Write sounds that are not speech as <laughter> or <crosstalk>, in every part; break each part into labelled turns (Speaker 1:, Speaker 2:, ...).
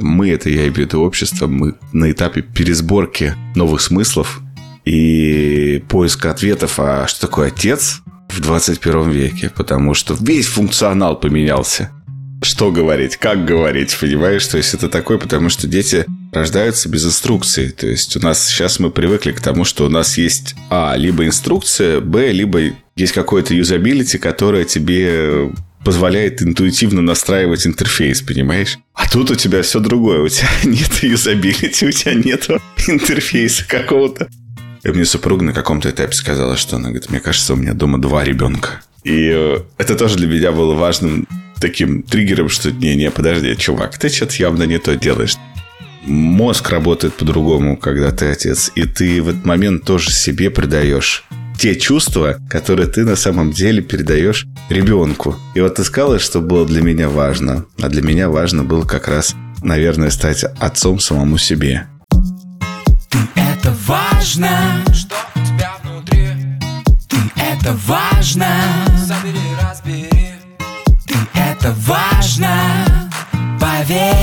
Speaker 1: Мы, это я имею в общество, мы на этапе пересборки новых смыслов и поиска ответов, а что такое отец в 21 веке, потому что весь функционал поменялся. Что говорить, как говорить, понимаешь? То есть это такое, потому что дети рождаются без инструкции. То есть у нас сейчас мы привыкли к тому, что у нас есть А, либо инструкция, Б, либо есть какое-то юзабилити, которое тебе позволяет интуитивно настраивать интерфейс, понимаешь? А тут у тебя все другое. У тебя <laughs> нет юзабилити, у тебя нет интерфейса какого-то. И мне супруга на каком-то этапе сказала, что она говорит, мне кажется, у меня дома два ребенка. И э, это тоже для меня было важным таким триггером, что не-не, подожди, чувак, ты что-то явно не то делаешь. Мозг работает по-другому, когда ты отец, и ты в этот момент тоже себе придаешь те чувства, которые ты на самом деле передаешь ребенку. И вот ты сказала, что было для меня важно. А для меня важно было как раз, наверное, стать отцом самому себе.
Speaker 2: Ты это важно, что у тебя внутри. Ты это важно. Собери, разбери. Ты это важно, поверь.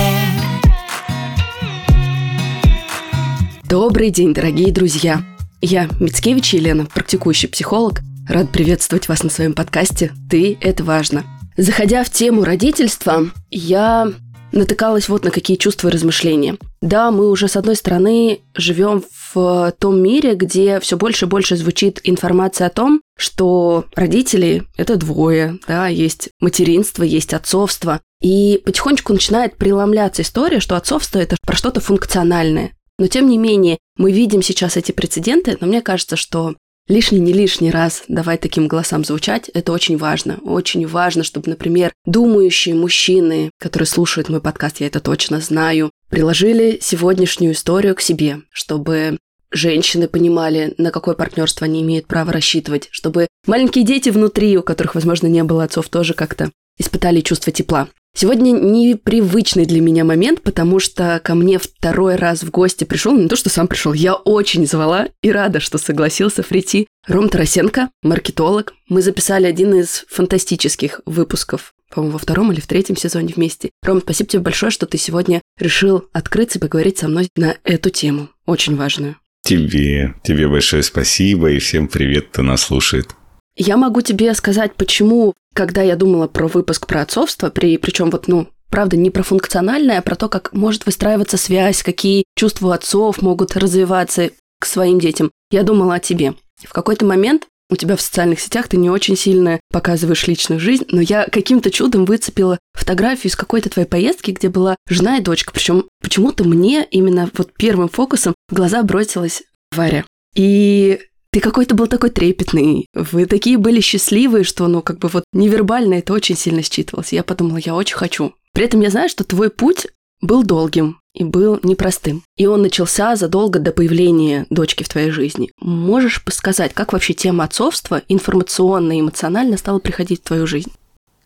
Speaker 3: Добрый день, дорогие друзья! Я Мицкевич Елена, практикующий психолог. Рад приветствовать вас на своем подкасте «Ты – это важно». Заходя в тему родительства, я натыкалась вот на какие чувства и размышления. Да, мы уже, с одной стороны, живем в том мире, где все больше и больше звучит информация о том, что родители – это двое, да, есть материнство, есть отцовство. И потихонечку начинает преломляться история, что отцовство – это про что-то функциональное. Но тем не менее, мы видим сейчас эти прецеденты, но мне кажется, что лишний не лишний раз давать таким голосам звучать, это очень важно. Очень важно, чтобы, например, думающие мужчины, которые слушают мой подкаст, я это точно знаю, приложили сегодняшнюю историю к себе, чтобы женщины понимали, на какое партнерство они имеют право рассчитывать, чтобы маленькие дети внутри, у которых, возможно, не было отцов, тоже как-то испытали чувство тепла. Сегодня непривычный для меня момент, потому что ко мне второй раз в гости пришел, не то, что сам пришел, я очень звала и рада, что согласился прийти. Ром Тарасенко, маркетолог. Мы записали один из фантастических выпусков по-моему, во втором или в третьем сезоне вместе. Ром, спасибо тебе большое, что ты сегодня решил открыться и поговорить со мной на эту тему, очень важную.
Speaker 1: Тебе, тебе большое спасибо и всем привет, кто нас слушает.
Speaker 3: Я могу тебе сказать, почему, когда я думала про выпуск про отцовство, при, причем вот, ну, правда, не про функциональное, а про то, как может выстраиваться связь, какие чувства отцов могут развиваться к своим детям. Я думала о тебе. В какой-то момент у тебя в социальных сетях ты не очень сильно показываешь личную жизнь, но я каким-то чудом выцепила фотографию из какой-то твоей поездки, где была жена и дочка. Причем почему-то мне именно вот первым фокусом в глаза бросилась Варя. И ты какой-то был такой трепетный, вы такие были счастливые, что, ну, как бы вот невербально это очень сильно считывалось. Я подумала, я очень хочу. При этом я знаю, что твой путь был долгим и был непростым. И он начался задолго до появления дочки в твоей жизни. Можешь сказать, как вообще тема отцовства информационно и эмоционально стала приходить в твою жизнь?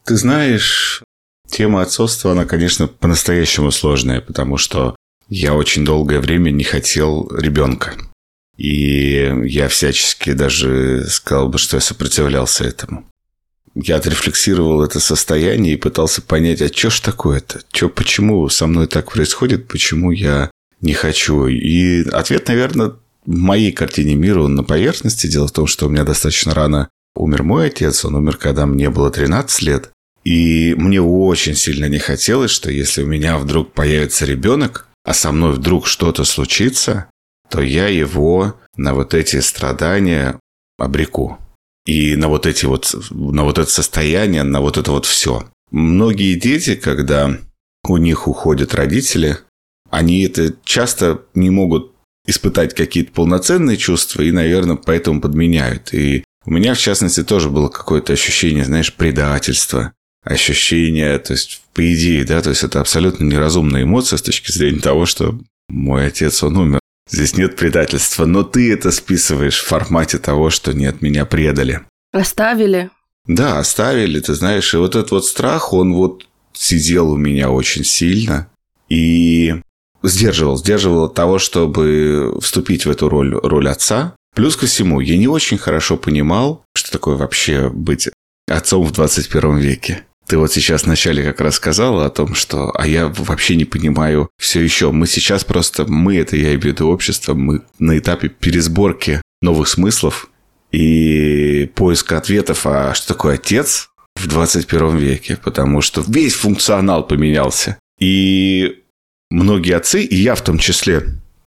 Speaker 1: Ты знаешь, тема отцовства, она, конечно, по-настоящему сложная, потому что я очень долгое время не хотел ребенка. И я всячески даже сказал бы, что я сопротивлялся этому. Я отрефлексировал это состояние и пытался понять, а что ж такое-то? Чё, почему со мной так происходит? Почему я не хочу? И ответ, наверное, в моей картине мира, он на поверхности. Дело в том, что у меня достаточно рано умер мой отец. Он умер, когда мне было 13 лет. И мне очень сильно не хотелось, что если у меня вдруг появится ребенок, а со мной вдруг что-то случится, то я его на вот эти страдания обреку. И на вот эти вот, на вот это состояние, на вот это вот все. Многие дети, когда у них уходят родители, они это часто не могут испытать какие-то полноценные чувства и, наверное, поэтому подменяют. И у меня, в частности, тоже было какое-то ощущение, знаешь, предательства, ощущение, то есть, по идее, да, то есть это абсолютно неразумная эмоция с точки зрения того, что мой отец, он умер. Здесь нет предательства, но ты это списываешь в формате того, что нет, меня предали.
Speaker 3: Оставили.
Speaker 1: Да, оставили, ты знаешь, и вот этот вот страх, он вот сидел у меня очень сильно и сдерживал, сдерживал от того, чтобы вступить в эту роль, роль отца. Плюс ко всему, я не очень хорошо понимал, что такое вообще быть отцом в 21 веке. Ты вот сейчас вначале как раз сказала о том, что «а я вообще не понимаю все еще». Мы сейчас просто, мы, это я имею в виду общество, мы на этапе пересборки новых смыслов и поиска ответов, а что такое отец в 21 веке, потому что весь функционал поменялся. И многие отцы, и я в том числе,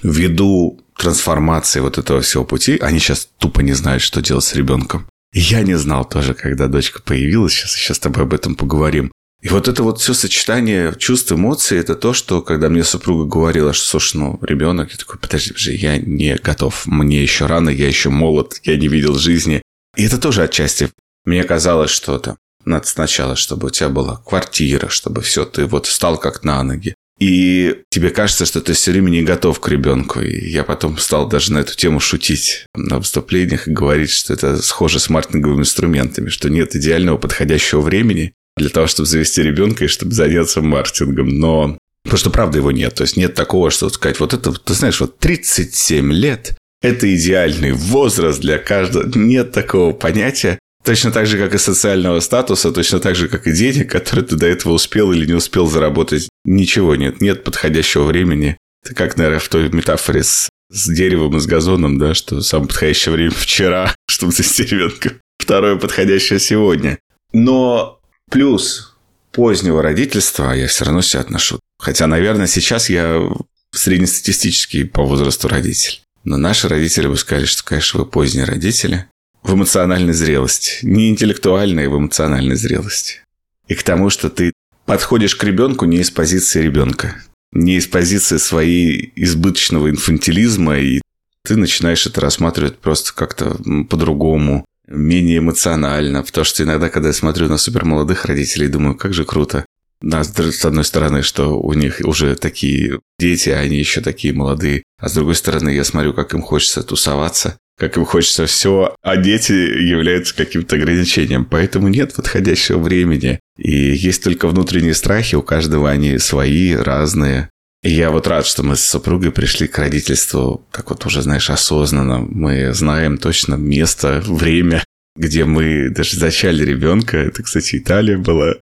Speaker 1: ввиду трансформации вот этого всего пути, они сейчас тупо не знают, что делать с ребенком. Я не знал тоже, когда дочка появилась, сейчас, сейчас с тобой об этом поговорим. И вот это вот все сочетание чувств, эмоций, это то, что когда мне супруга говорила, что, слушай, ну, ребенок, я такой, подожди, подожди, я не готов, мне еще рано, я еще молод, я не видел жизни. И это тоже отчасти. Мне казалось, что то надо сначала, чтобы у тебя была квартира, чтобы все, ты вот встал как на ноги. И тебе кажется, что ты все время не готов к ребенку. И я потом стал даже на эту тему шутить на выступлениях и говорить, что это схоже с маркетинговыми инструментами, что нет идеального подходящего времени для того, чтобы завести ребенка и чтобы заняться маркетингом. Но Потому что, правда, его нет. То есть, нет такого, что сказать, вот это, ты знаешь, вот 37 лет – это идеальный возраст для каждого. Нет такого понятия. Точно так же, как и социального статуса, точно так же, как и денег, которые ты до этого успел или не успел заработать. Ничего нет, нет подходящего времени. Это как, наверное, в той метафоре с, с деревом и с газоном, да, что самое подходящее время вчера, <laughs> чтобы завести ребенка. Второе подходящее сегодня. Но плюс позднего родительства я все равно себя отношу. Хотя, наверное, сейчас я среднестатистический по возрасту родитель. Но наши родители бы сказали, что, конечно, вы поздние родители в эмоциональной зрелости. Не интеллектуальной, а в эмоциональной зрелости. И к тому, что ты подходишь к ребенку не из позиции ребенка, не из позиции своей избыточного инфантилизма, и ты начинаешь это рассматривать просто как-то по-другому, менее эмоционально. Потому что иногда, когда я смотрю на супермолодых родителей, думаю, как же круто. Да, с одной стороны, что у них уже такие дети, а они еще такие молодые. А с другой стороны, я смотрю, как им хочется тусоваться, как им хочется все, а дети являются каким-то ограничением. Поэтому нет подходящего времени. И есть только внутренние страхи, у каждого они свои, разные. И я вот рад, что мы с супругой пришли к родительству так вот уже, знаешь, осознанно. Мы знаем точно место, время, где мы даже зачали ребенка. Это, кстати, Италия была.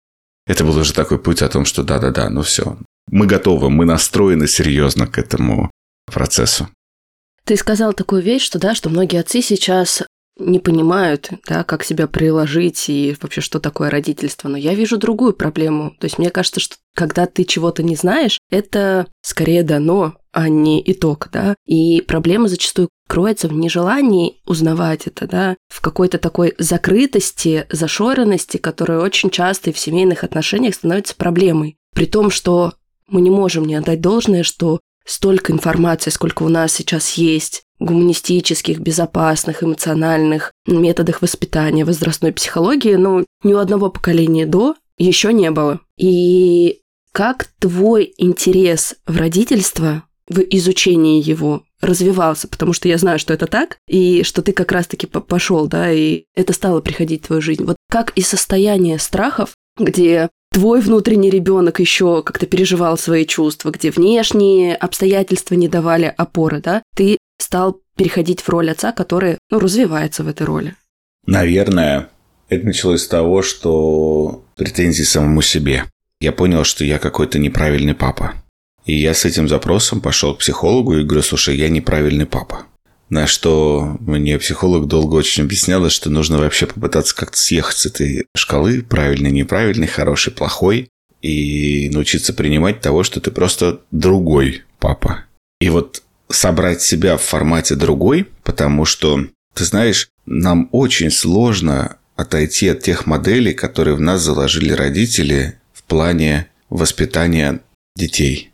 Speaker 1: Это был уже такой путь о том, что да-да-да, ну все. Мы готовы, мы настроены серьезно к этому процессу.
Speaker 3: Ты сказал такую вещь, что да, что многие отцы сейчас не понимают, да, как себя приложить и вообще, что такое родительство. Но я вижу другую проблему. То есть мне кажется, что когда ты чего-то не знаешь, это скорее дано, а не итог, да. И проблема зачастую кроется в нежелании узнавать это, да, в какой-то такой закрытости, зашоренности, которая очень часто и в семейных отношениях становится проблемой. При том, что мы не можем не отдать должное, что столько информации, сколько у нас сейчас есть, гуманистических, безопасных, эмоциональных методах воспитания, возрастной психологии, ну, ни у одного поколения до еще не было. И как твой интерес в родительство, в изучении его развивался, потому что я знаю, что это так, и что ты как раз-таки пошел, да, и это стало приходить в твою жизнь. Вот как и состояние страхов, где твой внутренний ребенок еще как-то переживал свои чувства, где внешние обстоятельства не давали опоры, да, ты стал переходить в роль отца, который, ну, развивается в этой роли.
Speaker 1: Наверное, это началось с того, что претензии самому себе. Я понял, что я какой-то неправильный папа. И я с этим запросом пошел к психологу и говорю, слушай, я неправильный папа. На что мне психолог долго очень объясняла, что нужно вообще попытаться как-то съехать с этой шкалы, правильный, неправильный, хороший, плохой, и научиться принимать того, что ты просто другой папа. И вот собрать себя в формате другой, потому что, ты знаешь, нам очень сложно отойти от тех моделей, которые в нас заложили родители в плане воспитания детей.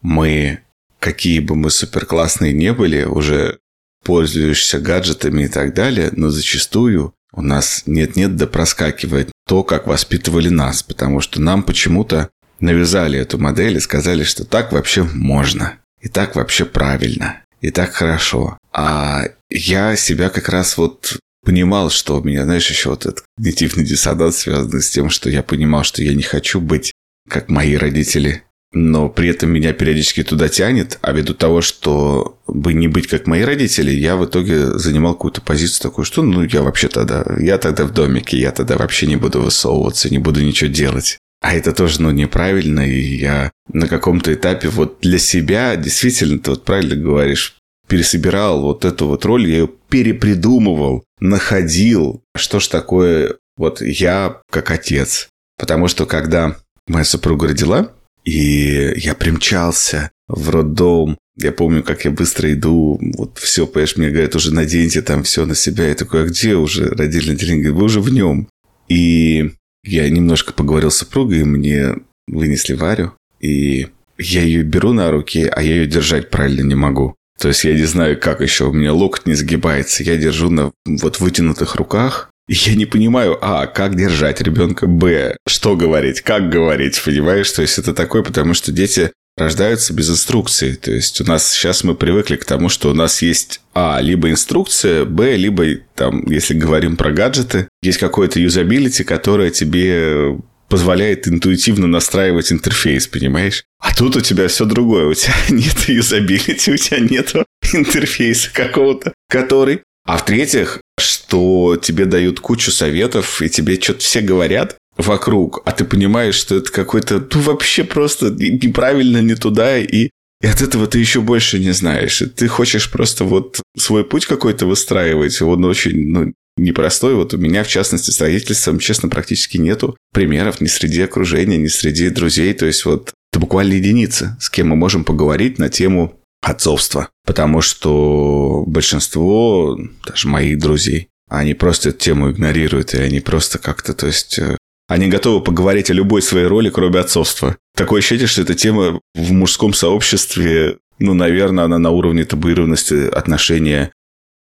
Speaker 1: Мы, какие бы мы суперклассные не были, уже пользуешься гаджетами и так далее, но зачастую у нас нет-нет да проскакивает то, как воспитывали нас, потому что нам почему-то навязали эту модель и сказали, что так вообще можно, и так вообще правильно, и так хорошо. А я себя как раз вот понимал, что у меня, знаешь, еще вот этот когнитивный диссонанс связан с тем, что я понимал, что я не хочу быть как мои родители. Но при этом меня периодически туда тянет, а ввиду того, что бы не быть как мои родители, я в итоге занимал какую-то позицию такую, что ну я вообще тогда, я тогда в домике, я тогда вообще не буду высовываться, не буду ничего делать. А это тоже, ну, неправильно, и я на каком-то этапе вот для себя, действительно, ты вот правильно говоришь, пересобирал вот эту вот роль, я ее перепридумывал, находил, что ж такое вот я как отец. Потому что когда моя супруга родила, и я примчался в роддом. Я помню, как я быстро иду, вот все, понимаешь, мне говорят, уже наденьте там все на себя. Я такой, а где уже родильный тренинг? Вы уже в нем. И я немножко поговорил с супругой, и мне вынесли Варю, и я ее беру на руки, а я ее держать правильно не могу. То есть я не знаю, как еще, у меня локоть не сгибается. Я держу на вот вытянутых руках, я не понимаю, а, как держать ребенка, б, что говорить, как говорить, понимаешь? То есть это такое, потому что дети рождаются без инструкции. То есть у нас сейчас мы привыкли к тому, что у нас есть А, либо инструкция, Б, либо там, если говорим про гаджеты, есть какое-то юзабилити, которое тебе позволяет интуитивно настраивать интерфейс, понимаешь? А тут у тебя все другое. У тебя <laughs> нет юзабилити, у тебя нет <laughs> интерфейса какого-то, который а в-третьих, что тебе дают кучу советов, и тебе что-то все говорят вокруг, а ты понимаешь, что это какой-то, ну, вообще просто неправильно, не туда, и и от этого ты еще больше не знаешь. И ты хочешь просто вот свой путь какой-то выстраивать. Он очень ну, непростой. Вот у меня, в частности, с родительством, честно, практически нету примеров ни среди окружения, ни среди друзей. То есть вот это буквально единицы, с кем мы можем поговорить на тему отцовства. Потому что большинство, даже моих друзей, они просто эту тему игнорируют, и они просто как-то, то есть, э, они готовы поговорить о любой своей роли, кроме отцовства. Такое ощущение, что эта тема в мужском сообществе, ну, наверное, она на уровне табуированности отношения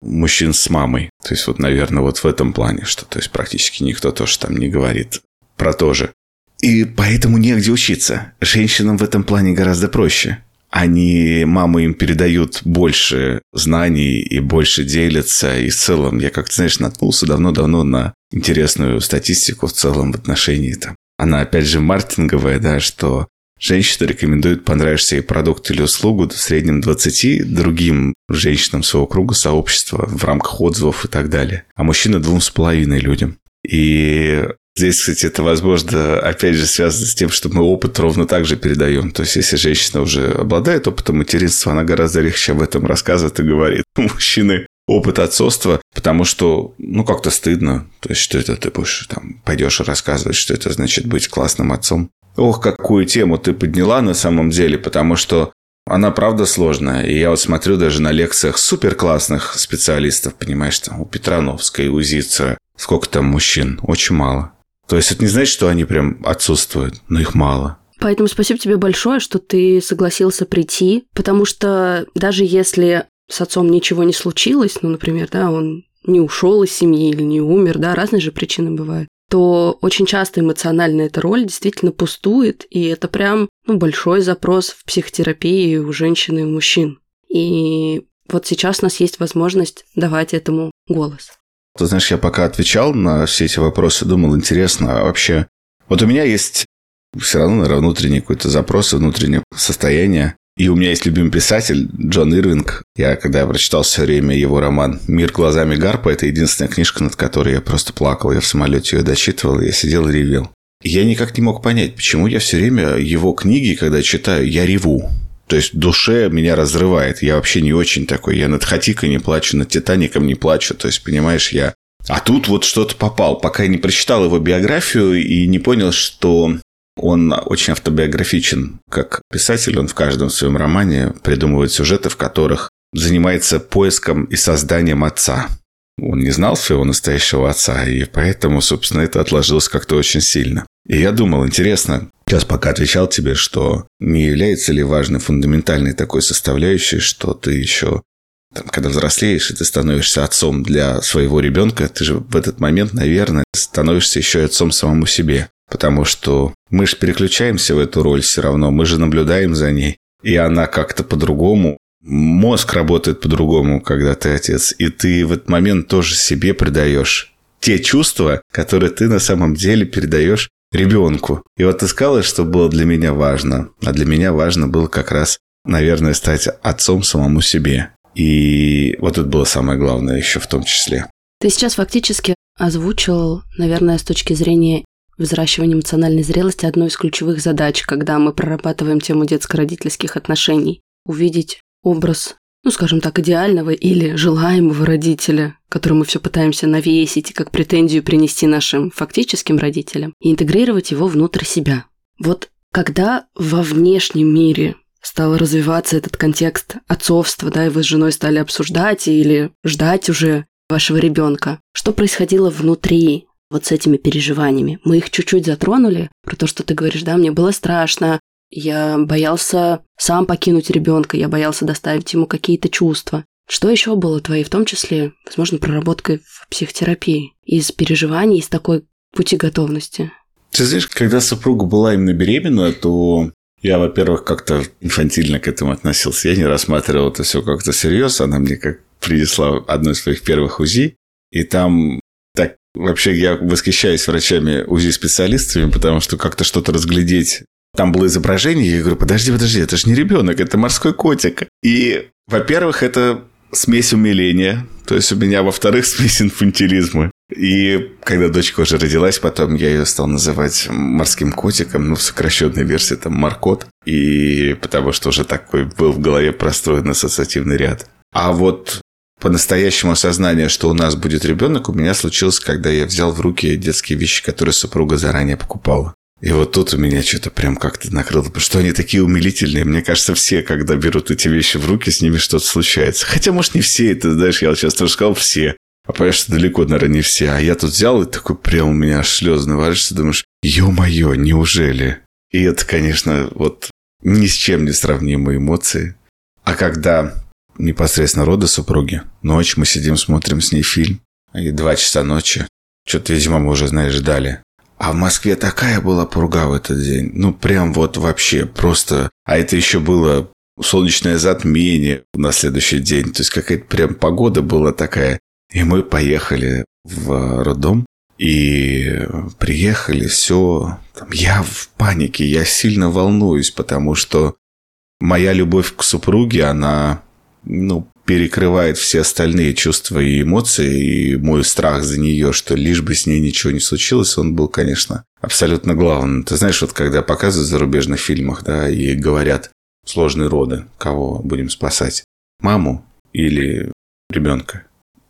Speaker 1: мужчин с мамой. То есть, вот, наверное, вот в этом плане, что, то есть, практически никто тоже там не говорит про то же. И поэтому негде учиться. Женщинам в этом плане гораздо проще они, мамы им передают больше знаний и больше делятся. И в целом, я как-то, знаешь, наткнулся давно-давно на интересную статистику в целом в отношении там. Она, опять же, маркетинговая, да, что женщина рекомендует понравишься ей продукт или услугу в среднем 20 другим женщинам своего круга сообщества в рамках отзывов и так далее, а мужчина двум с половиной людям. И Здесь, кстати, это, возможно, опять же связано с тем, что мы опыт ровно так же передаем. То есть, если женщина уже обладает опытом материнства, она гораздо легче об этом рассказывает и говорит. У мужчины опыт отцовства, потому что, ну, как-то стыдно. То есть, что это ты будешь там, пойдешь рассказывать, что это значит быть классным отцом. Ох, какую тему ты подняла на самом деле, потому что она правда сложная. И я вот смотрю даже на лекциях супер классных специалистов, понимаешь, там у Петрановской, у Зица, сколько там мужчин? Очень мало. То есть это не значит, что они прям отсутствуют, но их мало.
Speaker 3: Поэтому спасибо тебе большое, что ты согласился прийти, потому что даже если с отцом ничего не случилось, ну, например, да, он не ушел из семьи или не умер, да, разные же причины бывают, то очень часто эмоционально эта роль действительно пустует, и это прям ну, большой запрос в психотерапии у женщин и у мужчин. И вот сейчас у нас есть возможность давать этому голос.
Speaker 1: Ты знаешь, я пока отвечал на все эти вопросы, думал, интересно, а вообще... Вот у меня есть все равно, наверное, внутренний какой-то запрос, внутреннее состояние. И у меня есть любимый писатель Джон Ирвинг. Я, когда я прочитал все время его роман «Мир глазами Гарпа», это единственная книжка, над которой я просто плакал. Я в самолете ее дочитывал, я сидел и ревел. я никак не мог понять, почему я все время его книги, когда читаю, я реву. То есть душе меня разрывает. Я вообще не очень такой. Я над Хатико не плачу, над Титаником не плачу. То есть, понимаешь, я... А тут вот что-то попал. Пока я не прочитал его биографию и не понял, что он очень автобиографичен как писатель. Он в каждом своем романе придумывает сюжеты, в которых занимается поиском и созданием отца. Он не знал своего настоящего отца, и поэтому, собственно, это отложилось как-то очень сильно. И я думал, интересно, сейчас пока отвечал тебе, что не является ли важной фундаментальной такой составляющей, что ты еще там, когда взрослеешь, и ты становишься отцом для своего ребенка, ты же в этот момент, наверное, становишься еще и отцом самому себе. Потому что мы же переключаемся в эту роль все равно, мы же наблюдаем за ней. И она как-то по-другому мозг работает по-другому, когда ты отец, и ты в этот момент тоже себе придаешь те чувства, которые ты на самом деле передаешь ребенку. И вот ты сказала, что было для меня важно. А для меня важно было как раз, наверное, стать отцом самому себе. И вот это было самое главное еще в том числе.
Speaker 3: Ты сейчас фактически озвучил, наверное, с точки зрения взращивания эмоциональной зрелости одну из ключевых задач, когда мы прорабатываем тему детско-родительских отношений. Увидеть образ, ну, скажем так, идеального или желаемого родителя, который мы все пытаемся навесить и как претензию принести нашим фактическим родителям, и интегрировать его внутрь себя. Вот когда во внешнем мире стал развиваться этот контекст отцовства, да, и вы с женой стали обсуждать или ждать уже вашего ребенка, что происходило внутри вот с этими переживаниями. Мы их чуть-чуть затронули, про то, что ты говоришь, да, мне было страшно, я боялся сам покинуть ребенка, я боялся доставить ему какие-то чувства. Что еще было твоей, в том числе, возможно, проработкой в психотерапии, из переживаний, из такой пути готовности?
Speaker 1: Ты знаешь, когда супруга была именно беременна, то я, во-первых, как-то инфантильно к этому относился. Я не рассматривал это все как-то серьезно. Она мне как принесла одну из своих первых УЗИ, и там так вообще я восхищаюсь врачами УЗИ-специалистами, потому что как-то что-то разглядеть там было изображение, я говорю, подожди, подожди, это же не ребенок, это морской котик. И, во-первых, это смесь умиления, то есть у меня, во-вторых, <laughs> смесь инфантилизма. И когда дочка уже родилась, потом я ее стал называть морским котиком, ну, в сокращенной версии, там, Маркот. И потому что уже такой был в голове простроен ассоциативный ряд. А вот по-настоящему осознание, что у нас будет ребенок, у меня случилось, когда я взял в руки детские вещи, которые супруга заранее покупала. И вот тут у меня что-то прям как-то накрыло, потому что они такие умилительные. Мне кажется, все, когда берут эти вещи в руки, с ними что-то случается. Хотя, может, не все, это, знаешь, я сейчас тоже сказал все. А понимаешь, что далеко, наверное, не все. А я тут взял, и такой прям у меня аж слезы навалишься, думаешь, ё-моё, неужели? И это, конечно, вот ни с чем не сравнимые эмоции. А когда непосредственно роды супруги, ночь мы сидим, смотрим с ней фильм, и два часа ночи, что-то, видимо, мы уже, знаешь, ждали. А в Москве такая была пурга в этот день. Ну, прям вот вообще просто... А это еще было солнечное затмение на следующий день. То есть какая-то прям погода была такая. И мы поехали в роддом. И приехали, все. Я в панике, я сильно волнуюсь, потому что моя любовь к супруге, она, ну, перекрывает все остальные чувства и эмоции, и мой страх за нее, что лишь бы с ней ничего не случилось, он был, конечно, абсолютно главным. Ты знаешь, вот когда показывают в зарубежных фильмах, да, и говорят сложные роды, кого будем спасать, маму или ребенка.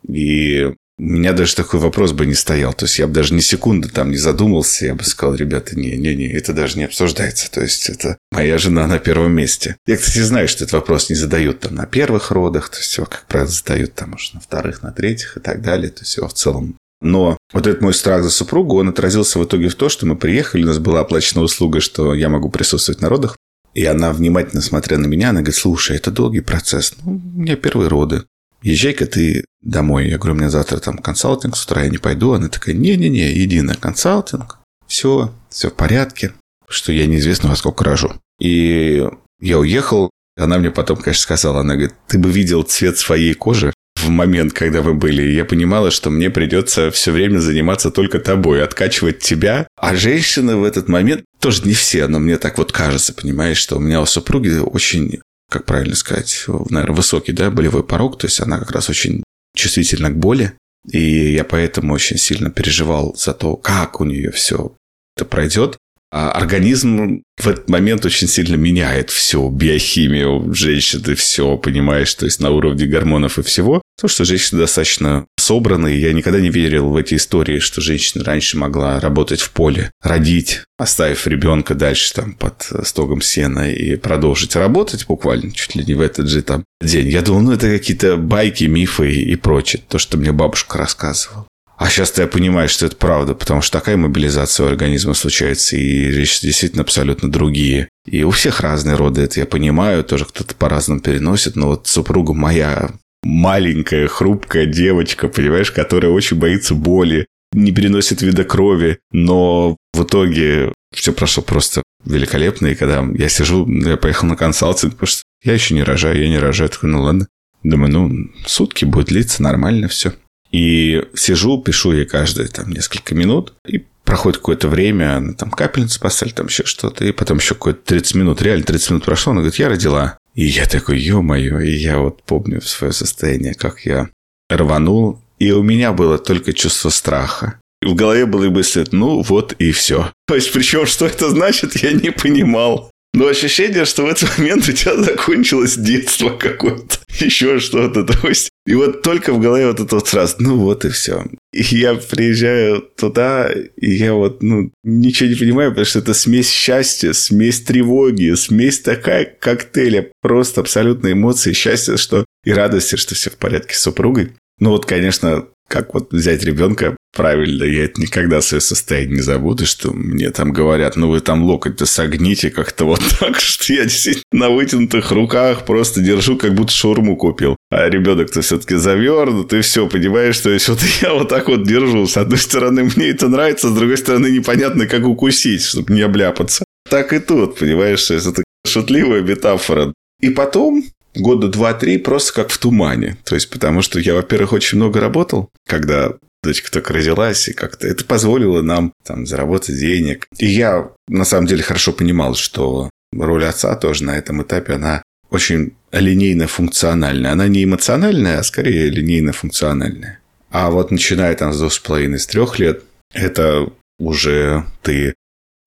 Speaker 1: И у меня даже такой вопрос бы не стоял. То есть я бы даже ни секунды там не задумался. Я бы сказал, ребята, не-не-не, это даже не обсуждается. То есть это моя жена на первом месте. Я, кстати, знаю, что этот вопрос не задают там на первых родах. То есть его, как правило, задают там уж на вторых, на третьих и так далее. То есть его в целом но вот этот мой страх за супругу, он отразился в итоге в то, что мы приехали, у нас была оплачена услуга, что я могу присутствовать на родах. И она, внимательно смотря на меня, она говорит, слушай, это долгий процесс. Ну, у меня первые роды езжай-ка ты домой. Я говорю, у меня завтра там консалтинг, с утра я не пойду. Она такая, не-не-не, иди на консалтинг. Все, все в порядке. Что я неизвестно во сколько рожу. И я уехал. Она мне потом, конечно, сказала, она говорит, ты бы видел цвет своей кожи в момент, когда вы были. Я понимала, что мне придется все время заниматься только тобой, откачивать тебя. А женщины в этот момент, тоже не все, но мне так вот кажется, понимаешь, что у меня у супруги очень как правильно сказать, наверное, высокий, да, болевой порог, то есть она как раз очень чувствительна к боли, и я поэтому очень сильно переживал за то, как у нее все это пройдет. А организм в этот момент очень сильно меняет все, биохимию женщины, все, понимаешь, то есть на уровне гормонов и всего. То, что женщина достаточно собраны. Я никогда не верил в эти истории, что женщина раньше могла работать в поле, родить, оставив ребенка дальше там под стогом сена и продолжить работать буквально чуть ли не в этот же там день. Я думал, ну это какие-то байки, мифы и прочее, то, что мне бабушка рассказывала. А сейчас я понимаю, что это правда, потому что такая мобилизация у организма случается, и речь действительно абсолютно другие. И у всех разные роды, это я понимаю, тоже кто-то по-разному переносит, но вот супруга моя маленькая, хрупкая девочка, понимаешь, которая очень боится боли, не переносит вида крови, но в итоге все прошло просто великолепно, и когда я сижу, я поехал на консалтинг, потому что я еще не рожаю, я не рожаю, такой, ну ладно. Думаю, ну, сутки будет длиться, нормально все. И сижу, пишу ей каждые там несколько минут и проходит какое-то время, ну, там капельницу поставили, там еще что-то, и потом еще какое-то 30 минут, реально 30 минут прошло, она говорит, я родила. И я такой, ё-моё, и я вот помню свое состояние, как я рванул, и у меня было только чувство страха. В голове было мысли, ну вот и все. То есть, причем, что это значит, я не понимал. Но ощущение, что в этот момент у тебя закончилось детство какое-то, <laughs> еще что-то. То есть, и вот только в голове вот это вот сразу, ну вот и все. И я приезжаю туда, и я вот, ну, ничего не понимаю, потому что это смесь счастья, смесь тревоги, смесь такая коктейля, просто абсолютно эмоции, счастья, что и радости, что все в порядке с супругой. Ну вот, конечно, как вот взять ребенка правильно, я это никогда свое состояние не забуду, что мне там говорят, ну вы там локоть-то согните как-то вот <laughs> так, что я действительно на вытянутых руках просто держу, как будто шаурму купил. А ребенок-то все-таки завернут, и все, понимаешь, что есть вот <laughs> я вот так вот держу. С одной стороны, мне это нравится, с другой стороны, непонятно, как укусить, чтобы не обляпаться. Так и тут, понимаешь, что это шутливая метафора. И потом года два-три просто как в тумане. То есть, потому что я, во-первых, очень много работал, когда дочка только родилась, и как-то это позволило нам там заработать денег. И я, на самом деле, хорошо понимал, что роль отца тоже на этом этапе, она очень линейно-функциональная. Она не эмоциональная, а скорее линейно-функциональная. А вот начиная там с двух с половиной, с трех лет, это уже ты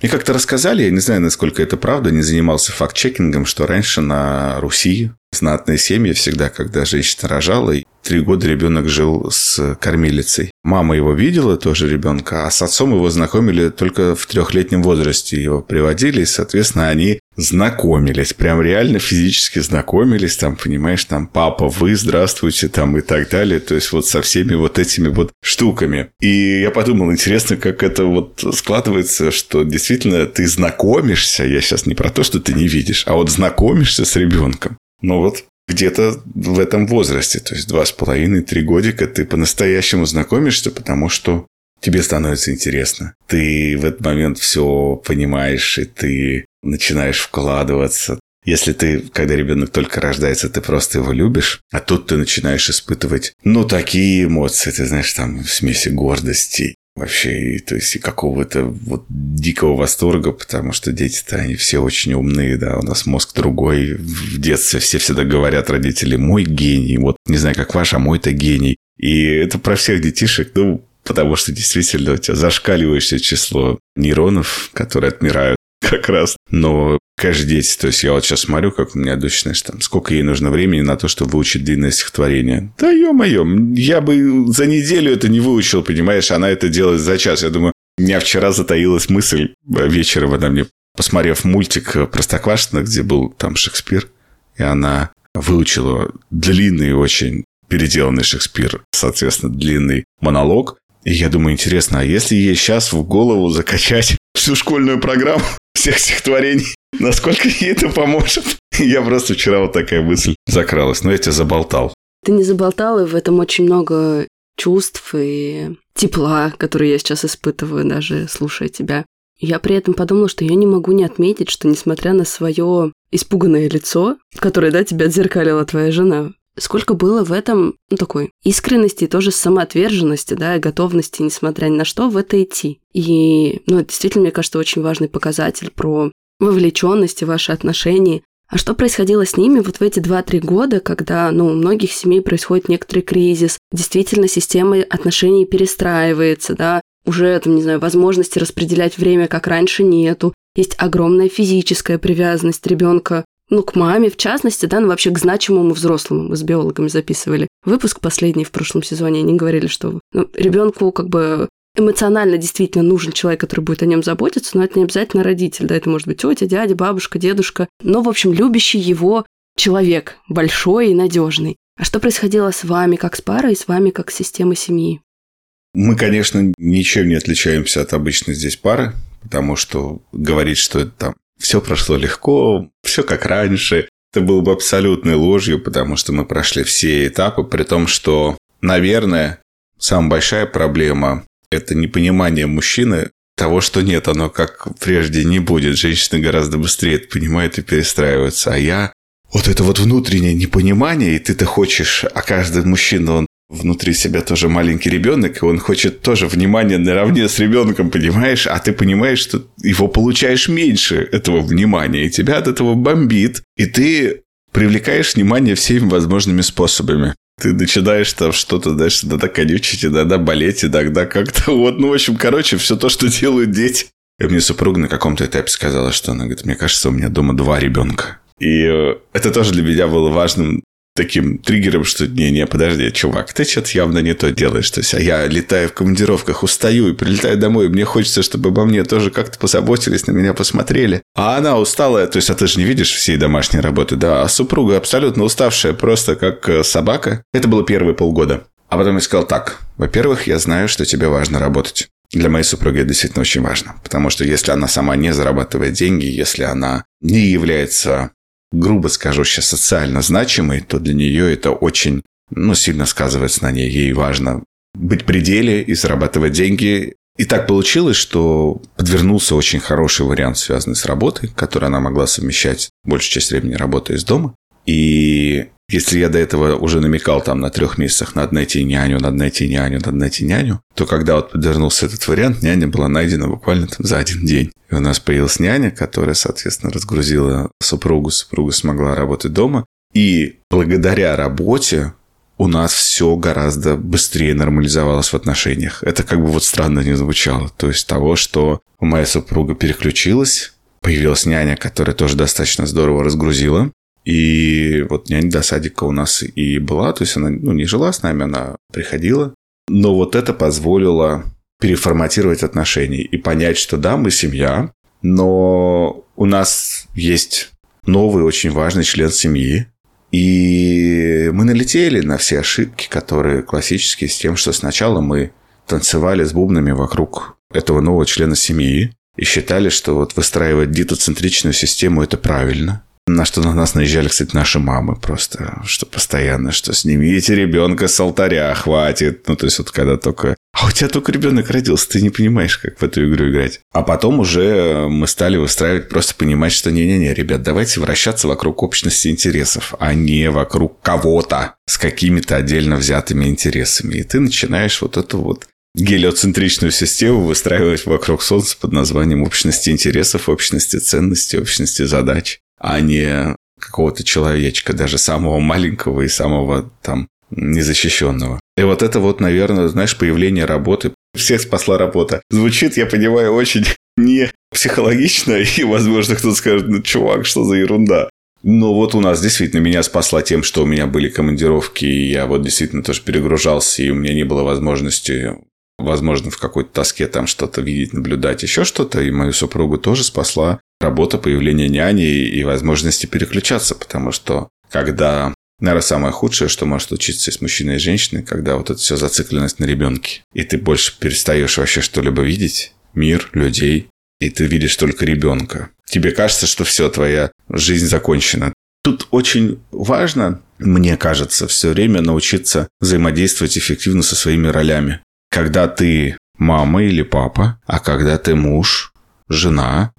Speaker 1: мне как-то рассказали, я не знаю, насколько это правда, не занимался факт-чекингом, что раньше на Руси знатные семьи всегда, когда женщина рожала, три года ребенок жил с кормилицей. Мама его видела, тоже ребенка, а с отцом его знакомили только в трехлетнем возрасте. Его приводили, и, соответственно, они знакомились, прям реально физически знакомились, там, понимаешь, там, папа, вы, здравствуйте, там, и так далее, то есть вот со всеми вот этими вот штуками. И я подумал, интересно, как это вот складывается, что действительно ты знакомишься, я сейчас не про то, что ты не видишь, а вот знакомишься с ребенком. Ну вот где-то в этом возрасте, то есть два с половиной, три годика ты по-настоящему знакомишься, потому что тебе становится интересно. Ты в этот момент все понимаешь, и ты начинаешь вкладываться. Если ты, когда ребенок только рождается, ты просто его любишь, а тут ты начинаешь испытывать, ну, такие эмоции, ты знаешь, там, в смеси гордости, вообще, то есть и какого-то вот дикого восторга, потому что дети-то, они все очень умные, да, у нас мозг другой. В детстве все всегда говорят родители, мой гений, вот не знаю, как ваш, а мой-то гений. И это про всех детишек, ну, потому что действительно у тебя зашкаливающее число нейронов, которые отмирают как раз. Но каждый дети, то есть я вот сейчас смотрю, как у меня дочь, знаешь, там, сколько ей нужно времени на то, чтобы выучить длинное стихотворение. Да ё-моё, я бы за неделю это не выучил, понимаешь, она это делает за час. Я думаю, у меня вчера затаилась мысль вечером, она мне, посмотрев мультик Простоквашино, где был там Шекспир, и она выучила длинный очень переделанный Шекспир, соответственно, длинный монолог. И я думаю, интересно, а если ей сейчас в голову закачать всю школьную программу всех стихотворений, насколько ей это поможет? Я просто вчера вот такая мысль закралась, но я тебя заболтал.
Speaker 3: Ты не заболтал, и в этом очень много чувств и тепла, которые я сейчас испытываю, даже слушая тебя. Я при этом подумала, что я не могу не отметить, что несмотря на свое испуганное лицо, которое, да, тебя отзеркалила твоя жена, сколько было в этом, ну, такой искренности, тоже самоотверженности, да, готовности, несмотря ни на что, в это идти. И, ну, это действительно, мне кажется, очень важный показатель про вовлеченность и ваши отношения. А что происходило с ними вот в эти 2-3 года, когда, ну, у многих семей происходит некоторый кризис, действительно система отношений перестраивается, да, уже, там, не знаю, возможности распределять время, как раньше, нету. Есть огромная физическая привязанность ребенка ну, к маме, в частности, да, ну, вообще к значимому взрослому. Мы с биологами записывали выпуск последний в прошлом сезоне, они говорили, что ну, ребенку как бы эмоционально действительно нужен человек, который будет о нем заботиться, но это не обязательно родитель, да, это может быть тетя, дядя, бабушка, дедушка, но, в общем, любящий его человек, большой и надежный. А что происходило с вами как с парой и с вами как с системой семьи?
Speaker 1: Мы, конечно, ничем не отличаемся от обычной здесь пары, потому что говорить, что это там все прошло легко, все как раньше. Это было бы абсолютной ложью, потому что мы прошли все этапы, при том, что, наверное, самая большая проблема – это непонимание мужчины того, что нет, оно как прежде не будет. Женщины гораздо быстрее это понимают и перестраиваются. А я вот это вот внутреннее непонимание, и ты-то хочешь, а каждый мужчина, он внутри себя тоже маленький ребенок, и он хочет тоже внимания наравне с ребенком, понимаешь? А ты понимаешь, что его получаешь меньше этого внимания, и тебя от этого бомбит, и ты привлекаешь внимание всеми возможными способами. Ты начинаешь там что-то дальше, иногда конючить, иногда болеть, иногда как-то вот, ну, в общем, короче, все то, что делают дети. И мне супруга на каком-то этапе сказала, что она говорит, мне кажется, у меня дома два ребенка. И э, это тоже для меня было важным таким триггером, что не-не, подожди, чувак, ты что-то явно не то делаешь. То есть, а я летаю в командировках, устаю и прилетаю домой, и мне хочется, чтобы обо мне тоже как-то позаботились, на меня посмотрели. А она усталая, то есть, а ты же не видишь всей домашней работы, да, а супруга абсолютно уставшая, просто как э, собака. Это было первые полгода. А потом я сказал так, во-первых, я знаю, что тебе важно работать. Для моей супруги это действительно очень важно, потому что если она сама не зарабатывает деньги, если она не является грубо скажу сейчас, социально значимой, то для нее это очень, ну, сильно сказывается на ней. Ей важно быть в пределе и зарабатывать деньги. И так получилось, что подвернулся очень хороший вариант, связанный с работой, который она могла совмещать большую часть времени работая из дома. И если я до этого уже намекал там на трех месяцах, надо найти няню, надо найти няню, надо найти няню, то когда вот подвернулся этот вариант, няня была найдена буквально там за один день. И у нас появилась няня, которая, соответственно, разгрузила супругу, супруга смогла работать дома. И благодаря работе у нас все гораздо быстрее нормализовалось в отношениях. Это как бы вот странно не звучало. То есть того, что моя супруга переключилась, появилась няня, которая тоже достаточно здорово разгрузила. И вот няня садика у нас и была, то есть она ну, не жила с нами, она приходила. Но вот это позволило переформатировать отношения и понять, что да, мы семья, но у нас есть новый очень важный член семьи, и мы налетели на все ошибки, которые классические, с тем, что сначала мы танцевали с бубнами вокруг этого нового члена семьи и считали, что вот выстраивать дитоцентричную систему – это правильно. На что на нас наезжали, кстати, наши мамы просто, что постоянно, что снимите ребенка с алтаря, хватит. Ну, то есть вот когда только... А у тебя только ребенок родился, ты не понимаешь, как в эту игру играть. А потом уже мы стали выстраивать, просто понимать, что не-не-не, ребят, давайте вращаться вокруг общности интересов, а не вокруг кого-то с какими-то отдельно взятыми интересами. И ты начинаешь вот эту вот гелиоцентричную систему выстраивать вокруг Солнца под названием общности интересов, общности ценностей, общности задач а не какого-то человечка, даже самого маленького и самого там незащищенного. И вот это вот, наверное, знаешь, появление работы. Всех спасла работа. Звучит, я понимаю, очень <laughs> не психологично, <laughs> и, возможно, кто-то скажет, ну, чувак, что за ерунда. Но вот у нас действительно меня спасла тем, что у меня были командировки, и я вот действительно тоже перегружался, и у меня не было возможности, возможно, в какой-то тоске там что-то видеть, наблюдать, еще что-то, и мою супругу тоже спасла работа, появление няни и возможности переключаться, потому что когда Наверное, самое худшее, что может случиться с мужчиной и женщиной, когда вот это все зацикленность на ребенке. И ты больше перестаешь вообще что-либо видеть, мир, людей, и ты видишь только ребенка. Тебе кажется, что все, твоя жизнь закончена. Тут очень важно, мне кажется, все время научиться взаимодействовать эффективно со своими ролями. Когда ты мама или папа, а когда ты муж, жена,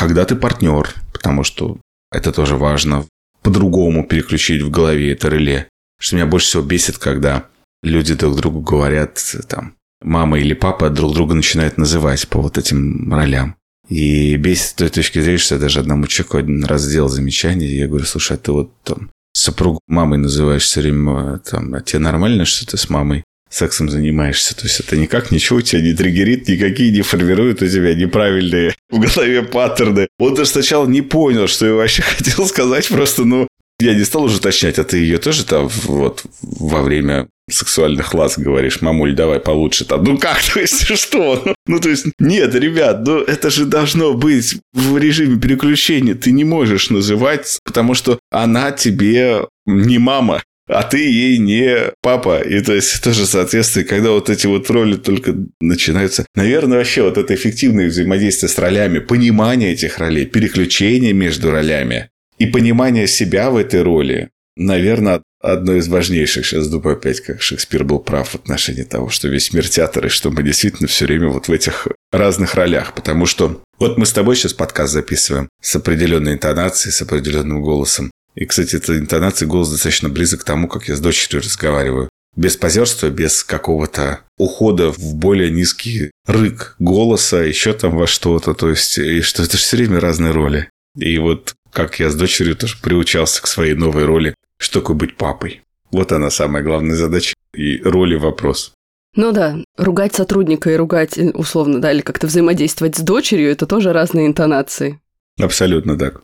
Speaker 1: когда ты партнер, потому что это тоже важно по-другому переключить в голове это реле. Что меня больше всего бесит, когда люди друг другу говорят, там, мама или папа друг друга начинают называть по вот этим ролям. И бесит с той точки зрения, что я даже одному человеку один раз сделал замечание, и я говорю, слушай, а ты вот там супругу мамой называешь все время, там, а тебе нормально, что ты с мамой сексом занимаешься. То есть это никак ничего тебя не триггерит, никакие не формируют у тебя неправильные в голове паттерны. Он даже сначала не понял, что я вообще <laughs> хотел сказать, просто, ну, я не стал уже уточнять, а ты ее тоже там вот во время сексуальных ласк говоришь, мамуль, давай получше там. Ну как, <laughs> то есть что? Ну то есть, нет, ребят, ну это же должно быть в режиме переключения. Ты не можешь называть, потому что она тебе не мама а ты ей не папа. И то есть тоже соответствие, когда вот эти вот роли только начинаются. Наверное, вообще вот это эффективное взаимодействие с ролями, понимание этих ролей, переключение между ролями и понимание себя в этой роли, наверное, одно из важнейших. Сейчас думаю опять, как Шекспир был прав в отношении того, что весь мир театр, и что мы действительно все время вот в этих разных ролях. Потому что вот мы с тобой сейчас подкаст записываем с определенной интонацией, с определенным голосом. И, кстати, эта интонация, голос достаточно близок к тому, как я с дочерью разговариваю. без позерства, без какого-то ухода в более низкий рык голоса, еще там во что-то. То есть, и что это же все время разные роли. И вот как я с дочерью тоже приучался к своей новой роли, что такое быть папой. Вот она самая главная задача и роли вопрос.
Speaker 3: Ну да, ругать сотрудника и ругать, условно, да, или как-то взаимодействовать с дочерью – это тоже разные интонации.
Speaker 1: Абсолютно так.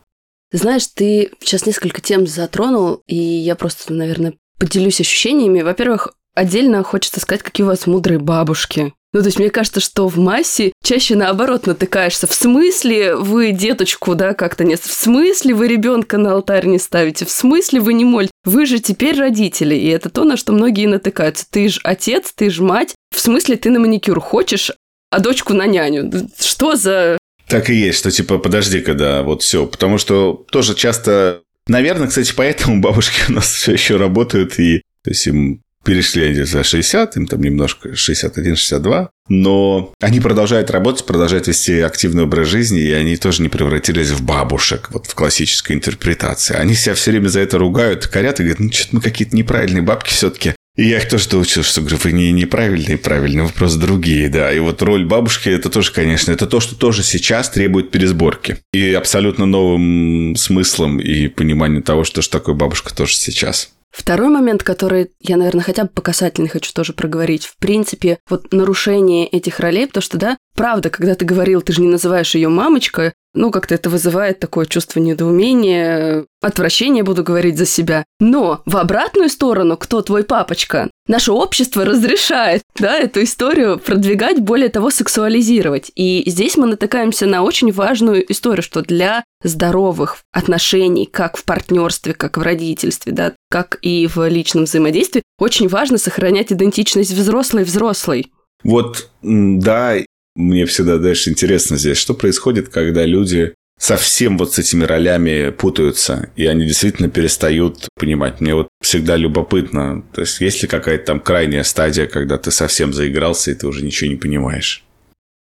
Speaker 3: Знаешь, ты сейчас несколько тем затронул, и я просто, наверное, поделюсь ощущениями. Во-первых, отдельно хочется сказать, какие у вас мудрые бабушки. Ну, то есть мне кажется, что в массе чаще наоборот натыкаешься. В смысле вы деточку, да, как-то нет? В смысле вы ребенка на алтарь не ставите? В смысле вы не молите? Вы же теперь родители, и это то, на что многие натыкаются. Ты же отец, ты же мать. В смысле ты на маникюр хочешь, а дочку на няню? Что за...
Speaker 1: Так и есть, что типа подожди-ка, да, вот все. Потому что тоже часто Наверное, кстати, поэтому <laughs> бабушки у нас все еще работают, и то есть им перешли они за 60, им там немножко 61-62, но они продолжают работать, продолжают вести активный образ жизни, и они тоже не превратились в бабушек, вот в классической интерпретации. Они себя все время за это ругают, корят и говорят, ну, что-то мы какие-то неправильные бабки все-таки. И я их тоже доучил, что говорю, вы не неправильные, правильные, вы просто другие, да. И вот роль бабушки, это тоже, конечно, это то, что тоже сейчас требует пересборки. И абсолютно новым смыслом и пониманием того, что же такое бабушка тоже сейчас.
Speaker 3: Второй момент, который я, наверное, хотя бы по касательной хочу тоже проговорить. В принципе, вот нарушение этих ролей, потому что, да, правда, когда ты говорил, ты же не называешь ее мамочкой, ну, как-то это вызывает такое чувство недоумения, отвращения, буду говорить за себя. Но в обратную сторону, кто твой папочка? Наше общество разрешает, да, эту историю продвигать, более того, сексуализировать. И здесь мы натыкаемся на очень важную историю, что для здоровых отношений, как в партнерстве, как в родительстве, да, как и в личном взаимодействии, очень важно сохранять идентичность взрослой-взрослой.
Speaker 1: Вот, да, мне всегда дальше интересно здесь, что происходит, когда люди совсем вот с этими ролями путаются, и они действительно перестают понимать. Мне вот всегда любопытно, то есть есть ли какая-то там крайняя стадия, когда ты совсем заигрался, и ты уже ничего не понимаешь?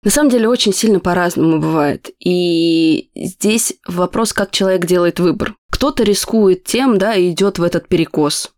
Speaker 3: На самом деле очень сильно по-разному бывает. И здесь вопрос, как человек делает выбор. Кто-то рискует тем, да, и идет в этот перекос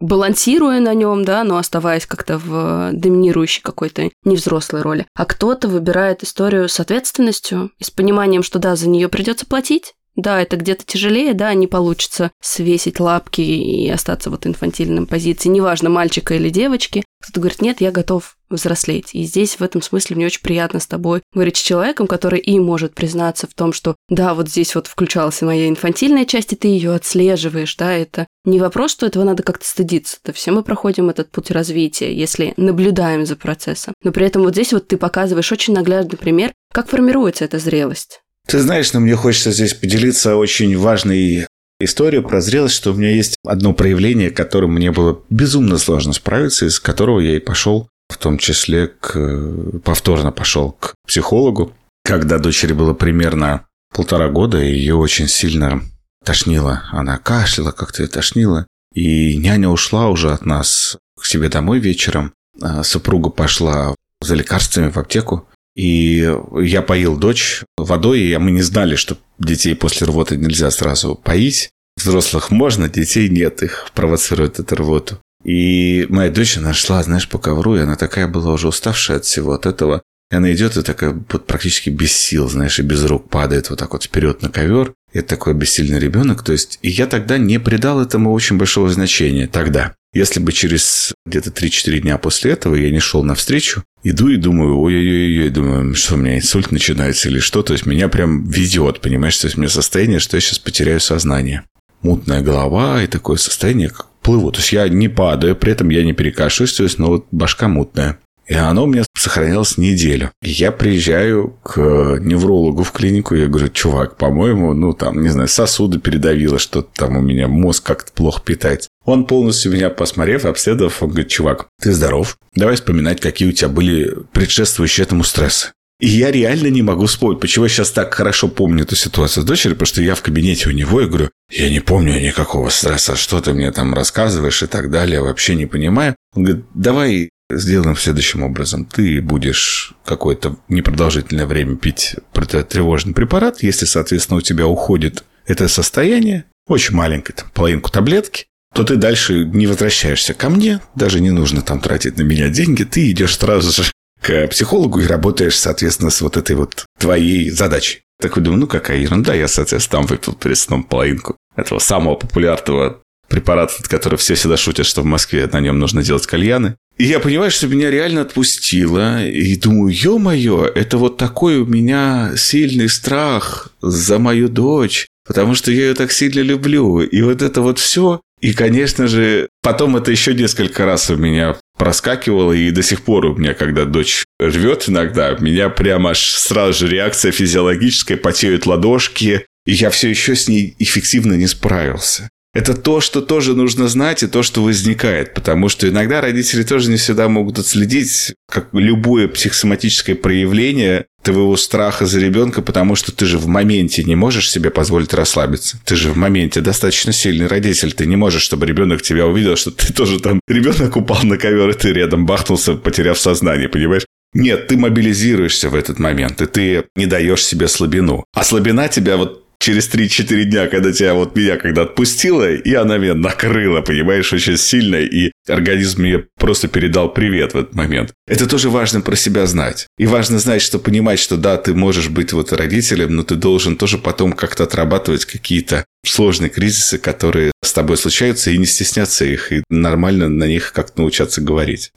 Speaker 3: балансируя на нем, да, но оставаясь как-то в доминирующей какой-то невзрослой роли. А кто-то выбирает историю с ответственностью и с пониманием, что да, за нее придется платить, да, это где-то тяжелее, да, не получится свесить лапки и остаться вот инфантильным позиции, неважно, мальчика или девочки. Кто-то говорит, нет, я готов взрослеть. И здесь в этом смысле мне очень приятно с тобой говорить с человеком, который и может признаться в том, что да, вот здесь вот включалась моя инфантильная часть, и ты ее отслеживаешь, да, это не вопрос, что этого надо как-то стыдиться. Да все мы проходим этот путь развития, если наблюдаем за процессом. Но при этом вот здесь вот ты показываешь очень наглядный пример, как формируется эта зрелость.
Speaker 1: Ты знаешь, но мне хочется здесь поделиться очень важной историей про зрелость, что у меня есть одно проявление, которым мне было безумно сложно справиться, из которого я и пошел, том числе к, повторно пошел к психологу. Когда дочери было примерно полтора года, ее очень сильно тошнило. Она кашляла, как-то ее тошнило. И няня ушла уже от нас к себе домой вечером. А супруга пошла за лекарствами в аптеку. И я поил дочь водой, и мы не знали, что детей после рвоты нельзя сразу поить. Взрослых можно, детей нет, их провоцирует эту рвоту. И моя дочь нашла, знаешь, по ковру, и она такая была уже уставшая от всего от этого. И она идет и такая вот практически без сил, знаешь, и без рук падает вот так вот вперед на ковер. Это такой бессильный ребенок. То есть, и я тогда не придал этому очень большого значения. Тогда. Если бы через где-то 3-4 дня после этого я не шел навстречу, иду и думаю, ой-ой-ой, думаю, что у меня инсульт начинается или что, то есть меня прям ведет, понимаешь, то есть у меня состояние, что я сейчас потеряю сознание. Мутная голова и такое состояние, как плыву. То есть я не падаю, при этом я не перекашиваюсь, то есть, но вот башка мутная. И оно у меня сохранялось неделю. Я приезжаю к неврологу в клинику, я говорю, чувак, по-моему, ну там, не знаю, сосуды передавило, что-то там у меня мозг как-то плохо питается. Он полностью меня посмотрев, обследовав, он говорит, чувак, ты здоров, давай вспоминать, какие у тебя были предшествующие этому стрессы. И я реально не могу вспомнить, почему я сейчас так хорошо помню эту ситуацию с дочерью, потому что я в кабинете у него и говорю, я не помню никакого стресса, что ты мне там рассказываешь и так далее, вообще не понимаю. Он говорит, давай сделаем следующим образом. Ты будешь какое-то непродолжительное время пить противотревожный препарат. Если, соответственно, у тебя уходит это состояние, очень маленькое, там, половинку таблетки, то ты дальше не возвращаешься ко мне, даже не нужно там тратить на меня деньги, ты идешь сразу же к психологу и работаешь, соответственно, с вот этой вот твоей задачей. Такой думаю, ну какая ерунда, я, соответственно, там выпил перед сном половинку этого самого популярного препарата, который все всегда шутят, что в Москве на нем нужно делать кальяны. И я понимаю, что меня реально отпустило. И думаю, ё-моё, это вот такой у меня сильный страх за мою дочь, потому что я ее так сильно люблю. И вот это вот все. И, конечно же, потом это еще несколько раз у меня проскакивало, и до сих пор у меня, когда дочь рвет иногда, у меня прямо аж сразу же реакция физиологическая, потеют ладошки, и я все еще с ней эффективно не справился. Это то, что тоже нужно знать, и то, что возникает. Потому что иногда родители тоже не всегда могут отследить, как любое психосоматическое проявление твоего страха за ребенка, потому что ты же в моменте не можешь себе позволить расслабиться. Ты же в моменте достаточно сильный родитель. Ты не можешь, чтобы ребенок тебя увидел, что ты тоже там... <laughs> Ребенок упал на ковер, и ты рядом бахнулся, потеряв сознание, понимаешь? Нет, ты мобилизируешься в этот момент, и ты не даешь себе слабину. А слабина тебя вот через 3-4 дня, когда тебя вот меня когда отпустила, и она меня накрыла, понимаешь, очень сильно, и организм мне просто передал привет в этот момент. Это тоже важно про себя знать. И важно знать, что понимать, что да, ты можешь быть вот родителем, но ты должен тоже потом как-то отрабатывать какие-то сложные кризисы, которые с тобой случаются, и не стесняться их, и нормально на них как-то научаться говорить.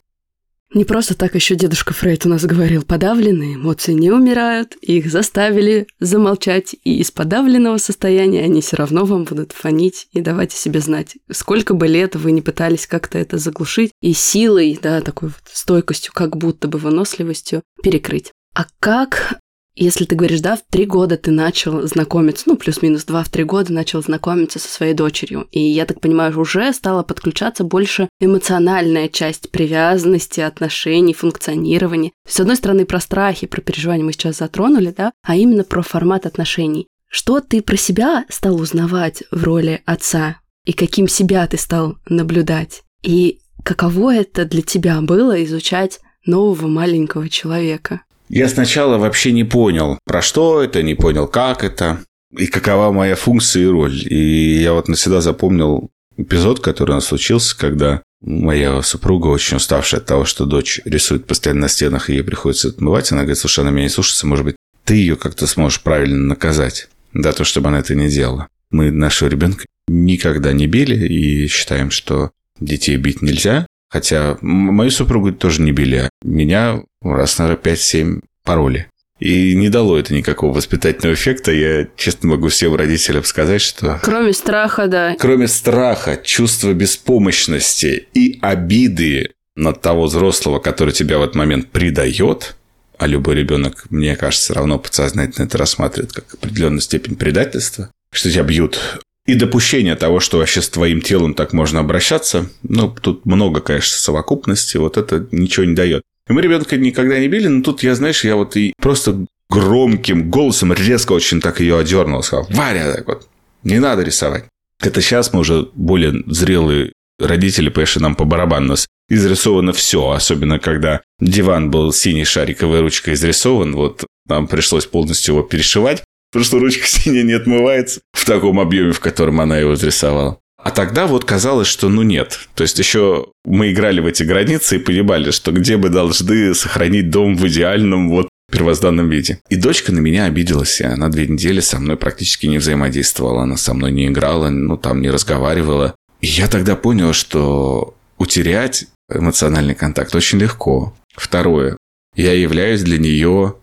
Speaker 3: Не просто так еще дедушка Фрейд у нас говорил, подавленные эмоции не умирают, их заставили замолчать, и из подавленного состояния они все равно вам будут фонить и давать о себе знать. Сколько бы лет вы не пытались как-то это заглушить, и силой, да, такой вот стойкостью, как будто бы выносливостью перекрыть. А как если ты говоришь, да, в три года ты начал знакомиться, ну, плюс-минус два в три года начал знакомиться со своей дочерью. И я так понимаю, уже стала подключаться больше эмоциональная часть привязанности, отношений, функционирования. С одной стороны, про страхи, про переживания мы сейчас затронули, да, а именно про формат отношений. Что ты про себя стал узнавать в роли отца? И каким себя ты стал наблюдать? И каково это для тебя было изучать нового маленького человека?
Speaker 1: Я сначала вообще не понял, про что это, не понял, как это и какова моя функция и роль. И я вот навсегда запомнил эпизод, который у нас случился, когда моя супруга, очень уставшая от того, что дочь рисует постоянно на стенах, и ей приходится отмывать, она говорит, слушай, она меня не слушается, может быть, ты ее как-то сможешь правильно наказать, да, то, чтобы она это не делала. Мы нашего ребенка никогда не били и считаем, что детей бить нельзя, Хотя мою супругу тоже не били, а меня раз, наверное, 5-7 пароли. И не дало это никакого воспитательного эффекта. Я честно могу всем родителям сказать, что...
Speaker 3: Кроме страха, да.
Speaker 1: Кроме страха, чувства беспомощности и обиды над того взрослого, который тебя в этот момент предает, а любой ребенок, мне кажется, равно подсознательно это рассматривает как определенную степень предательства, что тебя бьют и допущение того, что вообще с твоим телом так можно обращаться, ну, тут много, конечно, совокупности, вот это ничего не дает. И мы ребенка никогда не били, но тут я, знаешь, я вот и просто громким голосом резко очень так ее одернул, сказал, Варя, так вот, не надо рисовать. Это сейчас мы уже более зрелые родители, понимаешь, нам по барабану нас изрисовано все, особенно когда диван был синей шариковой ручкой изрисован, вот нам пришлось полностью его перешивать, потому что ручка синяя не отмывается в таком объеме, в котором она его изрисовала. А тогда вот казалось, что ну нет. То есть еще мы играли в эти границы и понимали, что где мы должны сохранить дом в идеальном вот первозданном виде. И дочка на меня обиделась, и она две недели со мной практически не взаимодействовала, она со мной не играла, ну там не разговаривала. И я тогда понял, что утерять эмоциональный контакт очень легко. Второе. Я являюсь для нее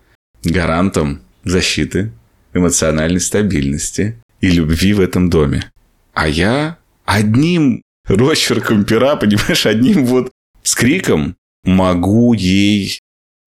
Speaker 1: гарантом защиты, эмоциональной стабильности и любви в этом доме. А я одним росчерком пера, <laughs> понимаешь, одним вот скриком могу ей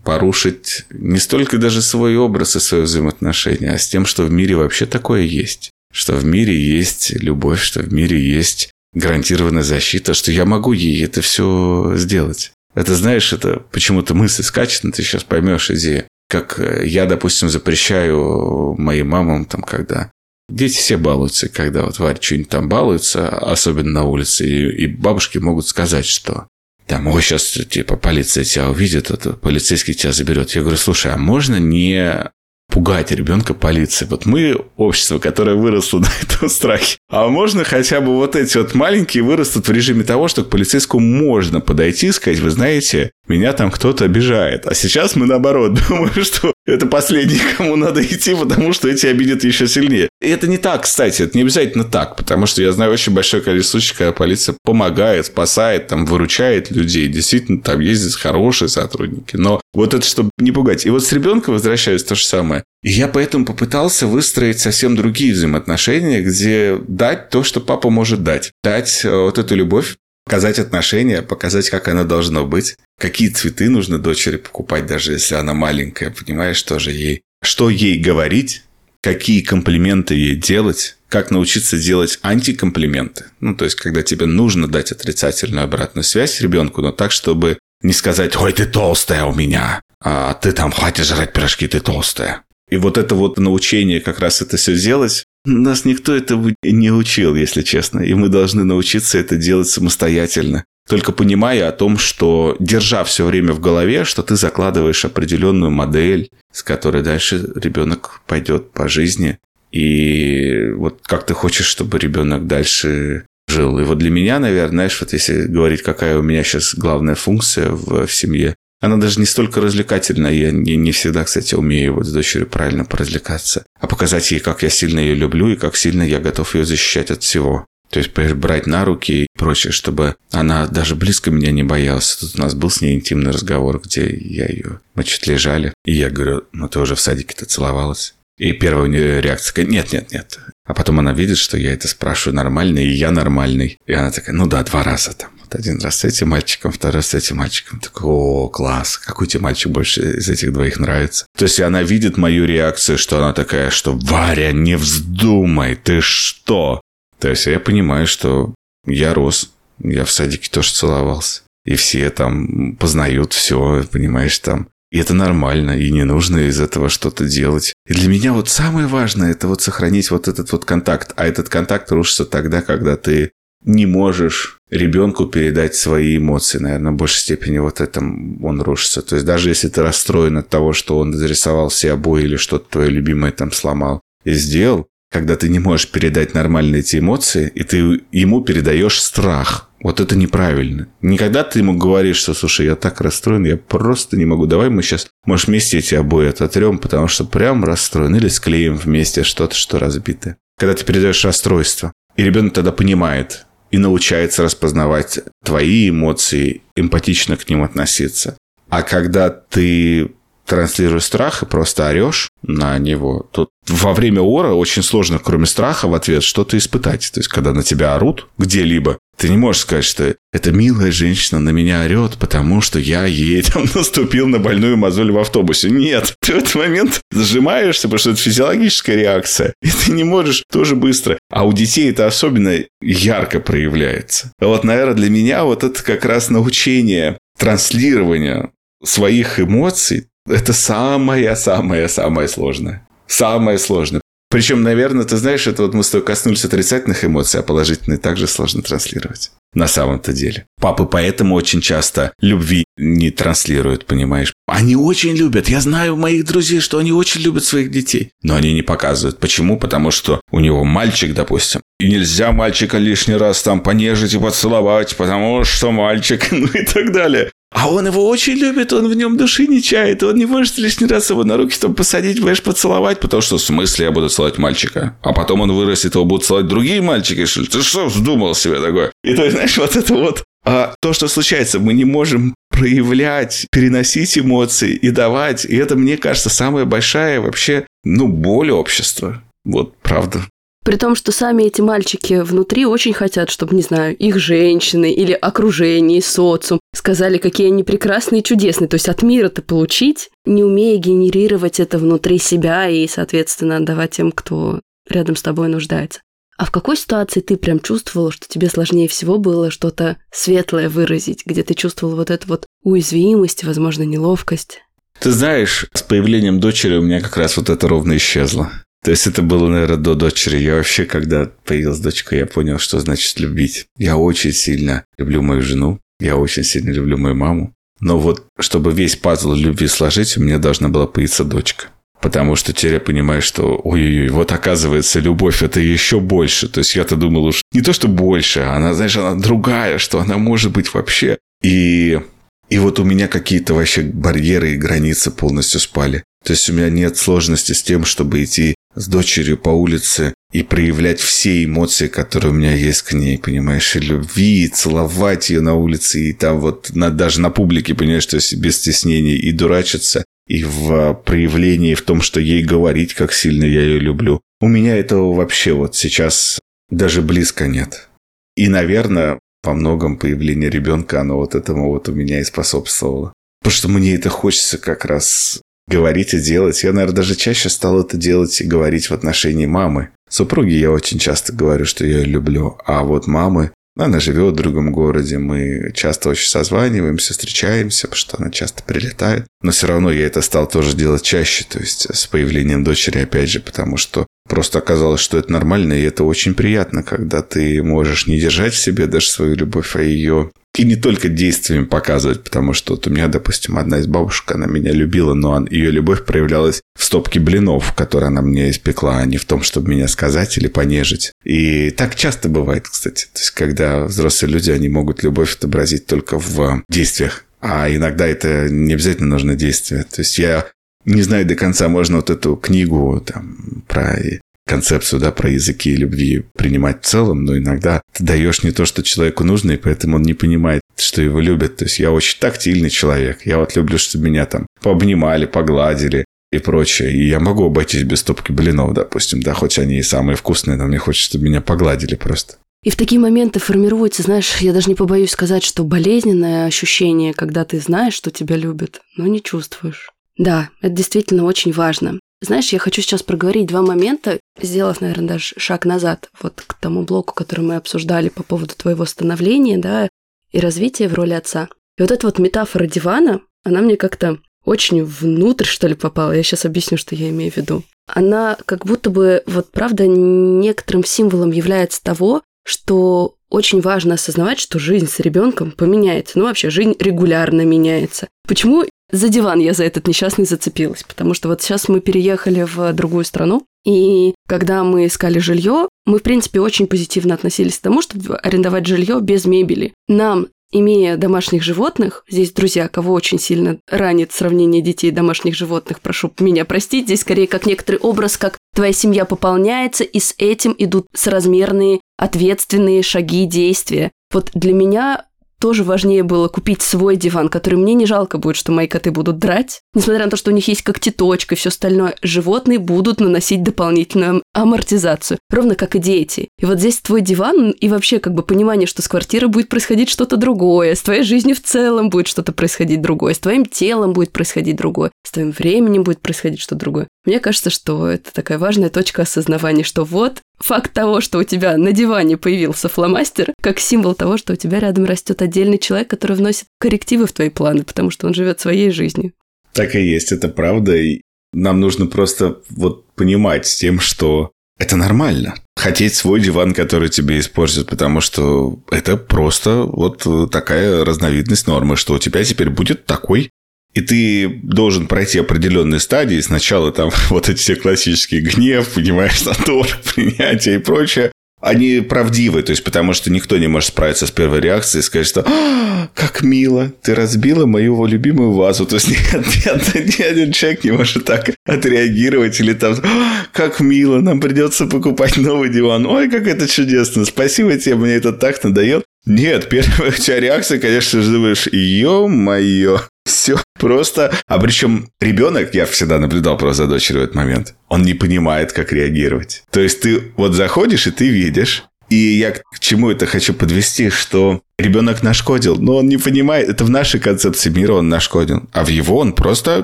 Speaker 1: порушить не столько даже свой образ и свое взаимоотношение, а с тем, что в мире вообще такое есть. Что в мире есть любовь, что в мире есть гарантированная защита, что я могу ей это все сделать. Это, знаешь, это почему-то мысль скачет, но ты сейчас поймешь идею как э, я, допустим, запрещаю моим мамам, там, когда Дети все балуются, когда вот Варя что-нибудь там балуется, особенно на улице, и, и бабушки могут сказать, что там, ой, сейчас, типа, полиция тебя увидит, это полицейский тебя заберет. Я говорю, слушай, а можно не пугать ребенка полиции. Вот мы общество, которое выросло <laughs> на этом страхе. А можно хотя бы вот эти вот маленькие вырастут в режиме того, что к полицейскому можно подойти и сказать, вы знаете, меня там кто-то обижает. А сейчас мы наоборот <laughs> думаем, что это последний, кому надо идти, потому что эти обидят еще сильнее. И это не так, кстати, это не обязательно так, потому что я знаю очень большое количество случаев, когда полиция помогает, спасает, там, выручает людей. Действительно, там ездят хорошие сотрудники. Но вот это, чтобы не пугать. И вот с ребенком возвращаюсь то же самое. И я поэтому попытался выстроить совсем другие взаимоотношения, где дать то, что папа может дать. Дать э, вот эту любовь, показать отношения, показать, как оно должно быть, какие цветы нужно дочери покупать, даже если она маленькая, понимаешь, тоже ей, что ей говорить, какие комплименты ей делать, как научиться делать антикомплименты. Ну, то есть, когда тебе нужно дать отрицательную обратную связь ребенку, но так, чтобы не сказать «Ой, ты толстая у меня», а «Ты там хватит жрать пирожки, ты толстая». И вот это вот научение как раз это все делать, нас никто этого не учил, если честно. И мы должны научиться это делать самостоятельно. Только понимая о том, что держа все время в голове, что ты закладываешь определенную модель, с которой дальше ребенок пойдет по жизни. И вот как ты хочешь, чтобы ребенок дальше жил. И вот для меня, наверное, знаешь, вот если говорить, какая у меня сейчас главная функция в, в семье, она даже не столько развлекательная, я не, не всегда, кстати, умею вот с дочерью правильно поразвлекаться, а показать ей, как я сильно ее люблю и как сильно я готов ее защищать от всего. То есть брать на руки и прочее, чтобы она даже близко меня не боялась. Тут у нас был с ней интимный разговор, где я ее... Мы чуть лежали. И я говорю, ну ты уже в садике-то целовалась. И первая у нее реакция, нет, нет, нет. А потом она видит, что я это спрашиваю нормально, и я нормальный. И она такая, ну да, два раза там. Вот один раз с этим мальчиком, второй раз с этим мальчиком. Такой, о, класс, какой тебе мальчик больше из этих двоих нравится? То есть она видит мою реакцию, что она такая, что Варя, не вздумай, ты что? То есть я понимаю, что я рос, я в садике тоже целовался. И все там познают все, понимаешь, там и это нормально, и не нужно из этого что-то делать. И для меня вот самое важное – это вот сохранить вот этот вот контакт. А этот контакт рушится тогда, когда ты не можешь ребенку передать свои эмоции. Наверное, в большей степени вот этом он рушится. То есть даже если ты расстроен от того, что он зарисовал все обои или что-то твое любимое там сломал и сделал, когда ты не можешь передать нормально эти эмоции, и ты ему передаешь страх. Вот это неправильно. Никогда ты ему говоришь, что, слушай, я так расстроен, я просто не могу. Давай мы сейчас, может, вместе эти обои ототрем, потому что прям расстроен. Или склеим вместе что-то, что разбито. Когда ты передаешь расстройство, и ребенок тогда понимает и научается распознавать твои эмоции, эмпатично к ним относиться. А когда ты транслируешь страх и просто орешь на него, то во время ора очень сложно, кроме страха, в ответ что-то испытать. То есть, когда на тебя орут где-либо, ты не можешь сказать, что эта милая женщина на меня орет, потому что я ей <laughs> там наступил на больную мозоль в автобусе. Нет, ты в этот момент зажимаешься, потому что это физиологическая реакция. И ты не можешь тоже быстро. А у детей это особенно ярко проявляется. Вот, наверное, для меня вот это как раз научение транслирования своих эмоций, это самое-самое-самое сложное. Самое сложное. Причем, наверное, ты знаешь, это вот мы с тобой коснулись отрицательных эмоций, а положительные также сложно транслировать. На самом-то деле. Папы поэтому очень часто любви не транслируют, понимаешь? Они очень любят. Я знаю моих друзей, что они очень любят своих детей. Но они не показывают. Почему? Потому что у него мальчик, допустим. И нельзя мальчика лишний раз там понежить и поцеловать, потому что мальчик, <laughs> ну и так далее. А он его очень любит, он в нем души не чает, он не может лишний раз его на руки там посадить, понимаешь, поцеловать, потому что в смысле я буду целовать мальчика? А потом он вырастет, его будут целовать другие мальчики, что ли? Ты что вздумал себе такое? И то, знаешь, вот это вот а то, что случается, мы не можем проявлять, переносить эмоции и давать. И это, мне кажется, самая большая вообще, ну, боль общества. Вот, правда.
Speaker 3: При том, что сами эти мальчики внутри очень хотят, чтобы, не знаю, их женщины или окружение, социум сказали, какие они прекрасные и чудесные. То есть от мира-то получить, не умея генерировать это внутри себя и, соответственно, отдавать тем, кто рядом с тобой нуждается. А в какой ситуации ты прям чувствовала, что тебе сложнее всего было что-то светлое выразить, где ты чувствовала вот эту вот уязвимость, возможно, неловкость?
Speaker 1: Ты знаешь, с появлением дочери у меня как раз вот это ровно исчезло. То есть это было, наверное, до дочери. Я вообще, когда появилась дочка, я понял, что значит любить. Я очень сильно люблю мою жену. Я очень сильно люблю мою маму. Но вот, чтобы весь пазл любви сложить, у меня должна была появиться дочка. Потому что теперь я понимаю, что ой-ой-ой, вот оказывается, любовь это еще больше. То есть я-то думал уж не то, что больше, она, знаешь, она другая, что она может быть вообще. И, и вот у меня какие-то вообще барьеры и границы полностью спали. То есть у меня нет сложности с тем, чтобы идти с дочерью по улице и проявлять все эмоции, которые у меня есть к ней, понимаешь, и любви, и целовать ее на улице, и там вот на, даже на публике, понимаешь, то есть без стеснений, и дурачиться и в проявлении в том, что ей говорить, как сильно я ее люблю. У меня этого вообще вот сейчас даже близко нет. И, наверное, по многом появление ребенка, оно вот этому вот у меня и способствовало. Потому что мне это хочется как раз говорить и делать. Я, наверное, даже чаще стал это делать и говорить в отношении мамы. Супруги я очень часто говорю, что я ее люблю. А вот мамы, она живет в другом городе, мы часто очень созваниваемся, встречаемся, потому что она часто прилетает. Но все равно я это стал тоже делать чаще, то есть с появлением дочери, опять же, потому что просто оказалось, что это нормально, и это очень приятно, когда ты можешь не держать в себе даже свою любовь, а ее и не только действиями показывать, потому что вот у меня, допустим, одна из бабушек, она меня любила, но ее любовь проявлялась в стопке блинов, которые она мне испекла, а не в том, чтобы меня сказать или понежить. И так часто бывает, кстати. То есть, когда взрослые люди, они могут любовь отобразить только в действиях. А иногда это не обязательно нужно действие. То есть я не знаю до конца, можно вот эту книгу там, про концепцию, да, про языки любви принимать в целом, но иногда ты даешь не то, что человеку нужно, и поэтому он не понимает, что его любят. То есть я очень тактильный человек. Я вот люблю, чтобы меня там пообнимали, погладили и прочее. И я могу обойтись без стопки блинов, допустим, да, хоть они и самые вкусные, но мне хочется, чтобы меня погладили просто.
Speaker 3: И в такие моменты формируется, знаешь, я даже не побоюсь сказать, что болезненное ощущение, когда ты знаешь, что тебя любят, но не чувствуешь. Да, это действительно очень важно. Знаешь, я хочу сейчас проговорить два момента, сделав, наверное, даже шаг назад, вот к тому блоку, который мы обсуждали по поводу твоего становления, да, и развития в роли отца. И вот эта вот метафора дивана, она мне как-то очень внутрь, что ли, попала. Я сейчас объясню, что я имею в виду. Она как будто бы, вот правда, некоторым символом является того, что очень важно осознавать, что жизнь с ребенком поменяется. Ну, вообще, жизнь регулярно меняется. Почему за диван я за этот несчастный зацепилась, потому что вот сейчас мы переехали в другую страну, и когда мы искали жилье, мы, в принципе, очень позитивно относились к тому, чтобы арендовать жилье без мебели. Нам имея домашних животных, здесь, друзья, кого очень сильно ранит сравнение детей и домашних животных, прошу меня простить, здесь скорее как некоторый образ, как твоя семья пополняется, и с этим идут соразмерные ответственные шаги, действия. Вот для меня тоже важнее было купить свой диван, который мне не жалко будет, что мои коты будут драть. Несмотря на то, что у них есть когтеточка и все остальное, животные будут наносить дополнительную амортизацию, ровно как и дети. И вот здесь твой диван и вообще как бы понимание, что с квартирой будет происходить что-то другое, с твоей жизнью в целом будет что-то происходить другое, с твоим телом будет происходить другое, с твоим временем будет происходить что-то другое. Мне кажется, что это такая важная точка осознавания, что вот факт того, что у тебя на диване появился фломастер, как символ того, что у тебя рядом растет отдельный человек, который вносит коррективы в твои планы, потому что он живет своей жизнью.
Speaker 1: Так и есть, это правда. И нам нужно просто вот понимать с тем, что это нормально. Хотеть свой диван, который тебе испортят, потому что это просто вот такая разновидность нормы, что у тебя теперь будет такой и ты должен пройти определенные стадии. Сначала там <laughs> вот эти все классические гнев, понимаешь, натур, <laughs> принятие и прочее. Они правдивы, то есть потому что никто не может справиться с первой реакцией и сказать, что а, как мило, ты разбила мою любимую вазу. То есть <laughs> нет, нет, ни один человек не может так отреагировать или там, а, как мило, нам придется покупать новый диван. Ой, как это чудесно, спасибо тебе, мне это так надоел. Нет, первая у тебя реакция, конечно же, думаешь, ё-моё, все просто. А причем ребенок, я всегда наблюдал просто за дочерью в этот момент, он не понимает, как реагировать. То есть ты вот заходишь, и ты видишь, и я к чему это хочу подвести, что ребенок нашкодил, но он не понимает, это в нашей концепции мира он нашкодил, а в его он просто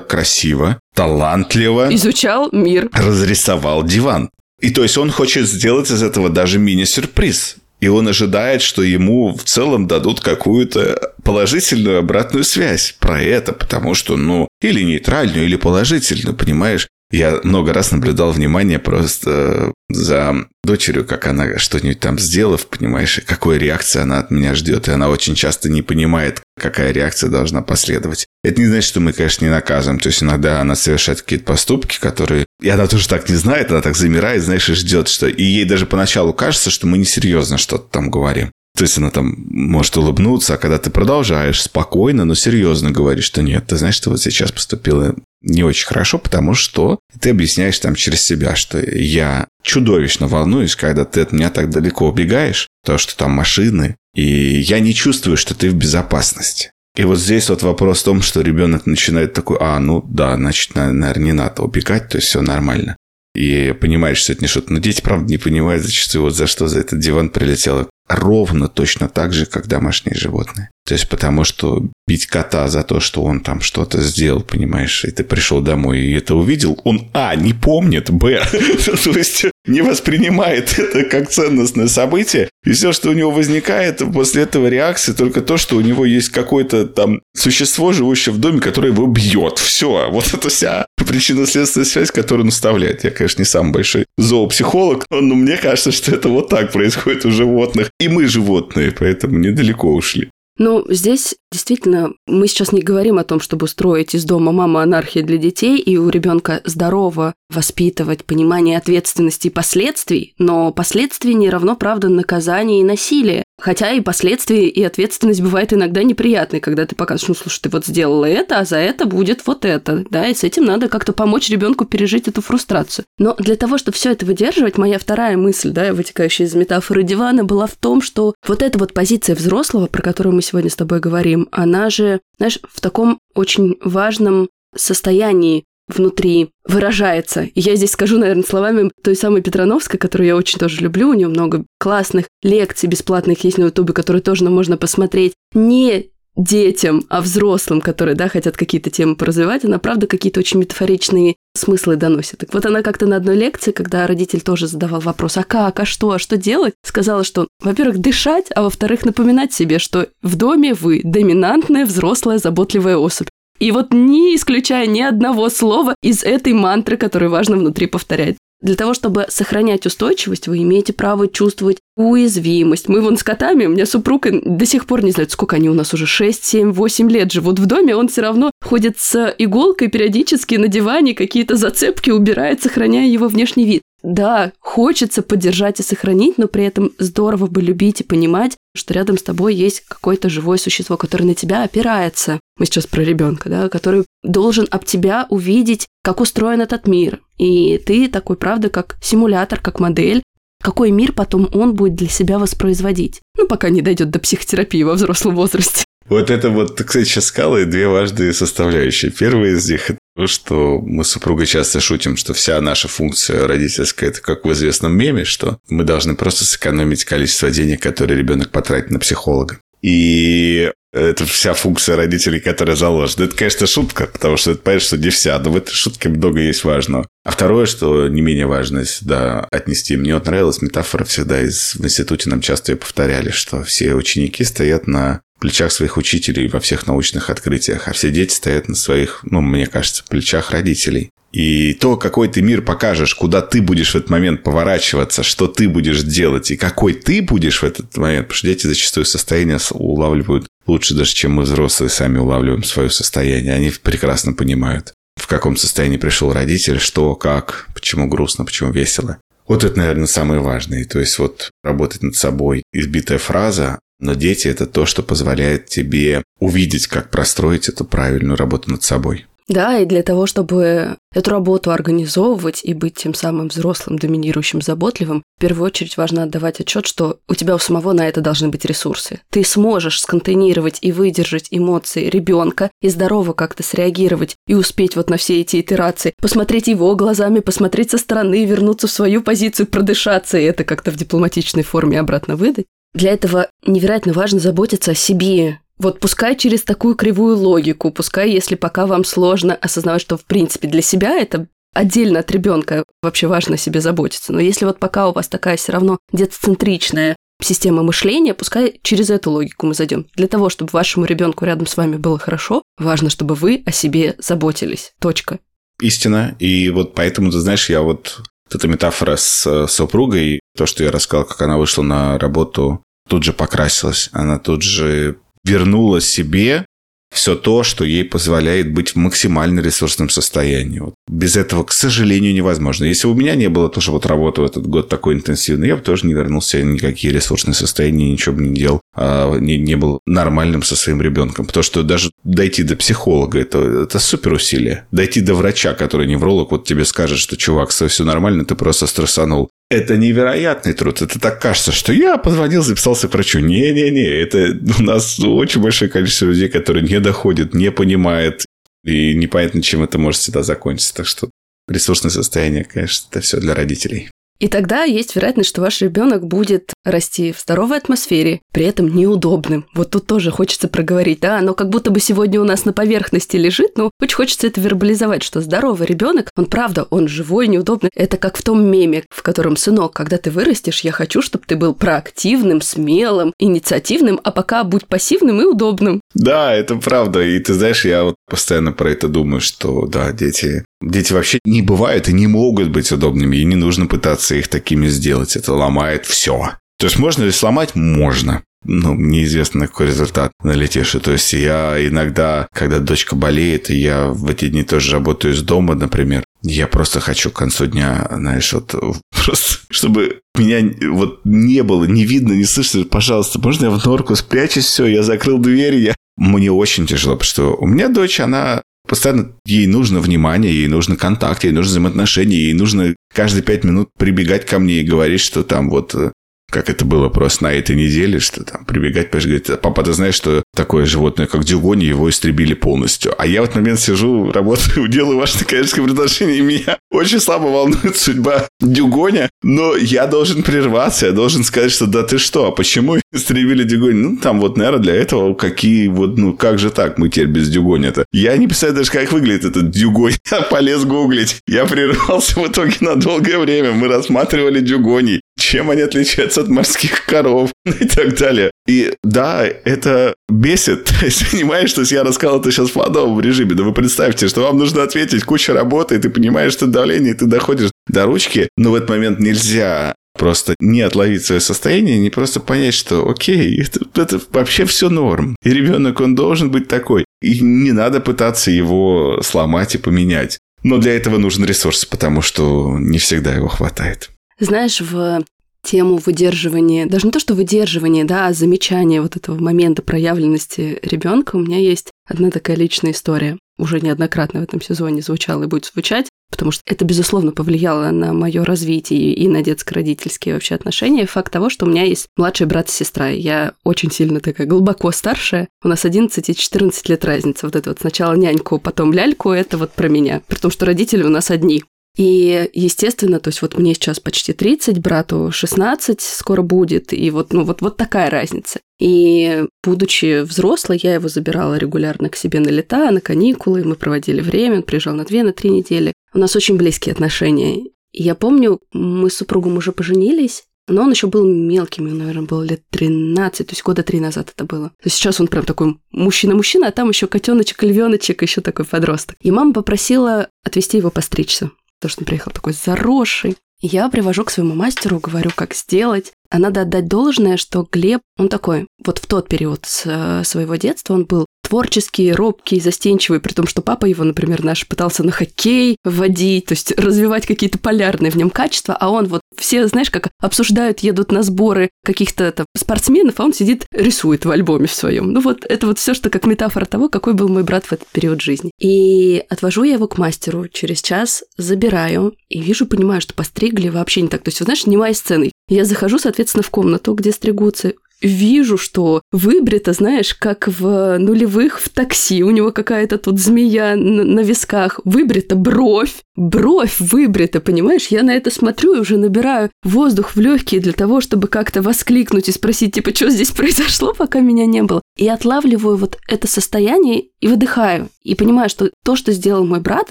Speaker 1: красиво, талантливо
Speaker 3: изучал мир,
Speaker 1: разрисовал диван. И то есть он хочет сделать из этого даже мини-сюрприз. И он ожидает, что ему в целом дадут какую-то положительную обратную связь про это, потому что, ну, или нейтральную, или положительную, понимаешь? Я много раз наблюдал внимание просто за дочерью, как она что-нибудь там сделав, понимаешь, и какой реакции она от меня ждет. И она очень часто не понимает, какая реакция должна последовать. Это не значит, что мы, конечно, не наказываем. То есть иногда она совершает какие-то поступки, которые... И она тоже так не знает, она так замирает, знаешь, и ждет, что... И ей даже поначалу кажется, что мы несерьезно что-то там говорим. То есть она там может улыбнуться, а когда ты продолжаешь спокойно, но серьезно говоришь, что нет, ты знаешь, что вот сейчас поступила не очень хорошо, потому что ты объясняешь там через себя, что я чудовищно волнуюсь, когда ты от меня так далеко убегаешь, то, что там машины, и я не чувствую, что ты в безопасности. И вот здесь вот вопрос в том, что ребенок начинает такой, а, ну да, значит, наверное, не надо убегать, то есть все нормально. И понимаешь, что это не что-то. Но дети, правда, не понимают зачастую, вот за что за этот диван прилетело ровно точно так же, как домашние животные. То есть потому что бить кота за то, что он там что-то сделал, понимаешь, и ты пришел домой и это увидел, он, а, не помнит, б, <laughs> то есть не воспринимает это как ценностное событие, и все, что у него возникает после этого реакции, только то, что у него есть какое-то там существо, живущее в доме, которое его бьет. Все, вот это вся причинно-следственная связь, которую он вставляет. Я, конечно, не самый большой зоопсихолог, но мне кажется, что это вот так происходит у животных. И мы животные, поэтому недалеко ушли.
Speaker 3: Ну, здесь действительно мы сейчас не говорим о том, чтобы устроить из дома мама анархии для детей и у ребенка здорово воспитывать понимание ответственности и последствий, но последствия не равно, правда, наказание и насилие. Хотя и последствия, и ответственность бывает иногда неприятной, когда ты показываешь, ну, слушай, ты вот сделала это, а за это будет вот это, да, и с этим надо как-то помочь ребенку пережить эту фрустрацию. Но для того, чтобы все это выдерживать, моя вторая мысль, да, вытекающая из метафоры дивана, была в том, что вот эта вот позиция взрослого, про которую мы сегодня с тобой говорим, она же, знаешь, в таком очень важном состоянии внутри выражается. И я здесь скажу, наверное, словами той самой Петрановской, которую я очень тоже люблю. У нее много классных лекций бесплатных есть на Ютубе, которые тоже можно посмотреть. Не детям, а взрослым, которые, да, хотят какие-то темы поразвивать, она, правда, какие-то очень метафоричные смыслы доносит. Так вот она как-то на одной лекции, когда родитель тоже задавал вопрос, а как, а что, а что делать, сказала, что, во-первых, дышать, а во-вторых, напоминать себе, что в доме вы доминантная, взрослая, заботливая особь. И вот не исключая ни одного слова из этой мантры, которую важно внутри повторять. Для того, чтобы сохранять устойчивость, вы имеете право чувствовать уязвимость. Мы вон с котами, у меня супруг до сих пор не знает, сколько они у нас уже, 6, 7, 8 лет живут в доме, он все равно ходит с иголкой периодически на диване, какие-то зацепки убирает, сохраняя его внешний вид. Да, хочется поддержать и сохранить, но при этом здорово бы любить и понимать, что рядом с тобой есть какое-то живое существо, которое на тебя опирается. Мы сейчас про ребенка, да, который должен об тебя увидеть, как устроен этот мир. И ты такой, правда, как симулятор, как модель, какой мир потом он будет для себя воспроизводить. Ну, пока не дойдет до психотерапии во взрослом возрасте.
Speaker 1: Вот это вот, кстати, сейчас сказала, две важные составляющие. Первая из них что мы с супругой часто шутим, что вся наша функция родительская, это как в известном меме, что мы должны просто сэкономить количество денег, которые ребенок потратит на психолога. И это вся функция родителей, которая заложена. Это, конечно, шутка, потому что это понятно, что не вся, но в этой шутке много есть важного. А второе, что не менее важно сюда отнести. Мне вот нравилась метафора всегда из, в институте нам часто ее повторяли, что все ученики стоят на плечах своих учителей во всех научных открытиях, а все дети стоят на своих, ну, мне кажется, плечах родителей. И то, какой ты мир покажешь, куда ты будешь в этот момент поворачиваться, что ты будешь делать и какой ты будешь в этот момент, потому что дети зачастую состояние улавливают лучше даже, чем мы взрослые сами улавливаем свое состояние. Они прекрасно понимают, в каком состоянии пришел родитель, что, как, почему грустно, почему весело. Вот это, наверное, самое важное. То есть вот работать над собой. Избитая фраза, но дети – это то, что позволяет тебе увидеть, как простроить эту правильную работу над собой.
Speaker 3: Да, и для того, чтобы эту работу организовывать и быть тем самым взрослым, доминирующим, заботливым, в первую очередь важно отдавать отчет, что у тебя у самого на это должны быть ресурсы. Ты сможешь сконтейнировать и выдержать эмоции ребенка и здорово как-то среагировать и успеть вот на все эти итерации, посмотреть его глазами, посмотреть со стороны, вернуться в свою позицию, продышаться и это как-то в дипломатичной форме обратно выдать. Для этого невероятно важно заботиться о себе. Вот пускай через такую кривую логику, пускай если пока вам сложно осознавать, что в принципе для себя это отдельно от ребенка вообще важно о себе заботиться. Но если вот пока у вас такая все равно детоцентричная система мышления, пускай через эту логику мы зайдем. Для того, чтобы вашему ребенку рядом с вами было хорошо, важно, чтобы вы о себе заботились. Точка.
Speaker 1: Истина. И вот поэтому, ты знаешь, я вот вот эта метафора с супругой, то, что я рассказал, как она вышла на работу, тут же покрасилась. Она тут же вернула себе все то, что ей позволяет быть в максимально ресурсном состоянии. Вот. Без этого, к сожалению, невозможно. Если у меня не было тоже вот работы в этот год такой интенсивной, я бы тоже не вернулся ни никакие ресурсные состояния, ничего бы не делал, а не, не был нормальным со своим ребенком. Потому что даже дойти до психолога это, это супер усилие. Дойти до врача, который невролог, вот тебе скажет, что чувак, все нормально, ты просто стрессанул. Это невероятный труд. Это так кажется, что я позвонил, записался к врачу. Не-не-не, это у нас очень большое количество людей, которые не доходят, не понимают. И непонятно, чем это может всегда закончиться. Так что ресурсное состояние, конечно, это все для родителей.
Speaker 3: И тогда есть вероятность, что ваш ребенок будет расти в здоровой атмосфере, при этом неудобным. Вот тут тоже хочется проговорить, да, но как будто бы сегодня у нас на поверхности лежит, но очень хочется это вербализовать, что здоровый ребенок, он правда, он живой, неудобный. Это как в том меме, в котором, сынок, когда ты вырастешь, я хочу, чтобы ты был проактивным, смелым, инициативным, а пока будь пассивным и удобным.
Speaker 1: Да, это правда. И ты знаешь, я вот постоянно про это думаю, что да, дети Дети вообще не бывают и не могут быть удобными, и не нужно пытаться их такими сделать. Это ломает все. То есть можно ли сломать? Можно. Ну, неизвестно, на какой результат налетишь. То есть я иногда, когда дочка болеет, и я в эти дни тоже работаю из дома, например, я просто хочу к концу дня, знаешь, вот <laughs> просто, чтобы меня вот не было, не видно, не слышно, пожалуйста, можно я в норку спрячусь, все, я закрыл дверь, я... Мне очень тяжело, потому что у меня дочь, она Постоянно ей нужно внимание, ей нужно контакт, ей нужно взаимоотношения, ей нужно каждые пять минут прибегать ко мне и говорить, что там вот э, как это было просто на этой неделе, что там прибегать, говорит, папа, ты знаешь, что такое животное, как дюгони, его истребили полностью. А я в этот момент сижу, работаю, <laughs> делаю ваше коммерческое предложение, и меня <laughs> очень слабо волнует судьба дюгоня, но я должен прерваться, я должен сказать, что да ты что, а почему <laughs> истребили дюгони? Ну, там вот, наверное, для этого какие вот, ну, как же так мы теперь без дюгоня-то? Я не представляю даже, как выглядит этот дюгонь. Я полез гуглить. Я прервался в итоге на долгое время. Мы рассматривали дюгоний чем они отличаются от морских коров <laughs> и так далее. И да, это бесит. <laughs> То есть, понимаешь, что я рассказал это сейчас в плодовом режиме, да вы представьте, что вам нужно ответить, куча работы, и ты понимаешь, что давление, и ты доходишь до ручки, но в этот момент нельзя просто не отловить свое состояние, не просто понять, что окей, это, это вообще все норм. И ребенок, он должен быть такой. И не надо пытаться его сломать и поменять. Но для этого нужен ресурс, потому что не всегда его хватает.
Speaker 3: Знаешь, в тему выдерживания, даже не то, что выдерживание, да, а замечание вот этого момента проявленности ребенка, у меня есть одна такая личная история. Уже неоднократно в этом сезоне звучала и будет звучать, потому что это, безусловно, повлияло на мое развитие и на детско-родительские вообще отношения. Факт того, что у меня есть младший брат и сестра. Я очень сильно такая глубоко старшая. У нас 11 и 14 лет разница. Вот это вот сначала няньку, потом ляльку, это вот про меня. При том, что родители у нас одни. И, естественно, то есть вот мне сейчас почти 30, брату 16 скоро будет, и вот, ну, вот, вот такая разница. И, будучи взрослой, я его забирала регулярно к себе на лета, на каникулы, мы проводили время, он приезжал на две, на три недели. У нас очень близкие отношения. И я помню, мы с супругом уже поженились, но он еще был мелким, ему, наверное, было лет 13, то есть года три назад это было. То есть сейчас он прям такой мужчина-мужчина, а там еще котеночек, львеночек, еще такой подросток. И мама попросила отвезти его постричься потому что он приехал такой заросший. Я привожу к своему мастеру, говорю, как сделать. А надо отдать должное, что Глеб, он такой, вот в тот период э, своего детства он был творческий, робкий, застенчивый, при том, что папа его, например, наш пытался на хоккей вводить, то есть развивать какие-то полярные в нем качества, а он вот все, знаешь, как обсуждают, едут на сборы каких-то там, спортсменов, а он сидит, рисует в альбоме в своем. Ну вот это вот все, что как метафора того, какой был мой брат в этот период жизни. И отвожу я его к мастеру, через час забираю и вижу, понимаю, что постригли вообще не так. То есть, вы знаешь, снимая сцены. Я захожу, соответственно, в комнату, где стригутся, вижу, что выбрито, знаешь, как в нулевых в такси. У него какая-то тут змея на, на висках. Выбрита бровь. Бровь выбрита, понимаешь? Я на это смотрю и уже набираю воздух в легкие для того, чтобы как-то воскликнуть и спросить, типа, что здесь произошло, пока меня не было. И отлавливаю вот это состояние и выдыхаю. И понимаю, что то, что сделал мой брат,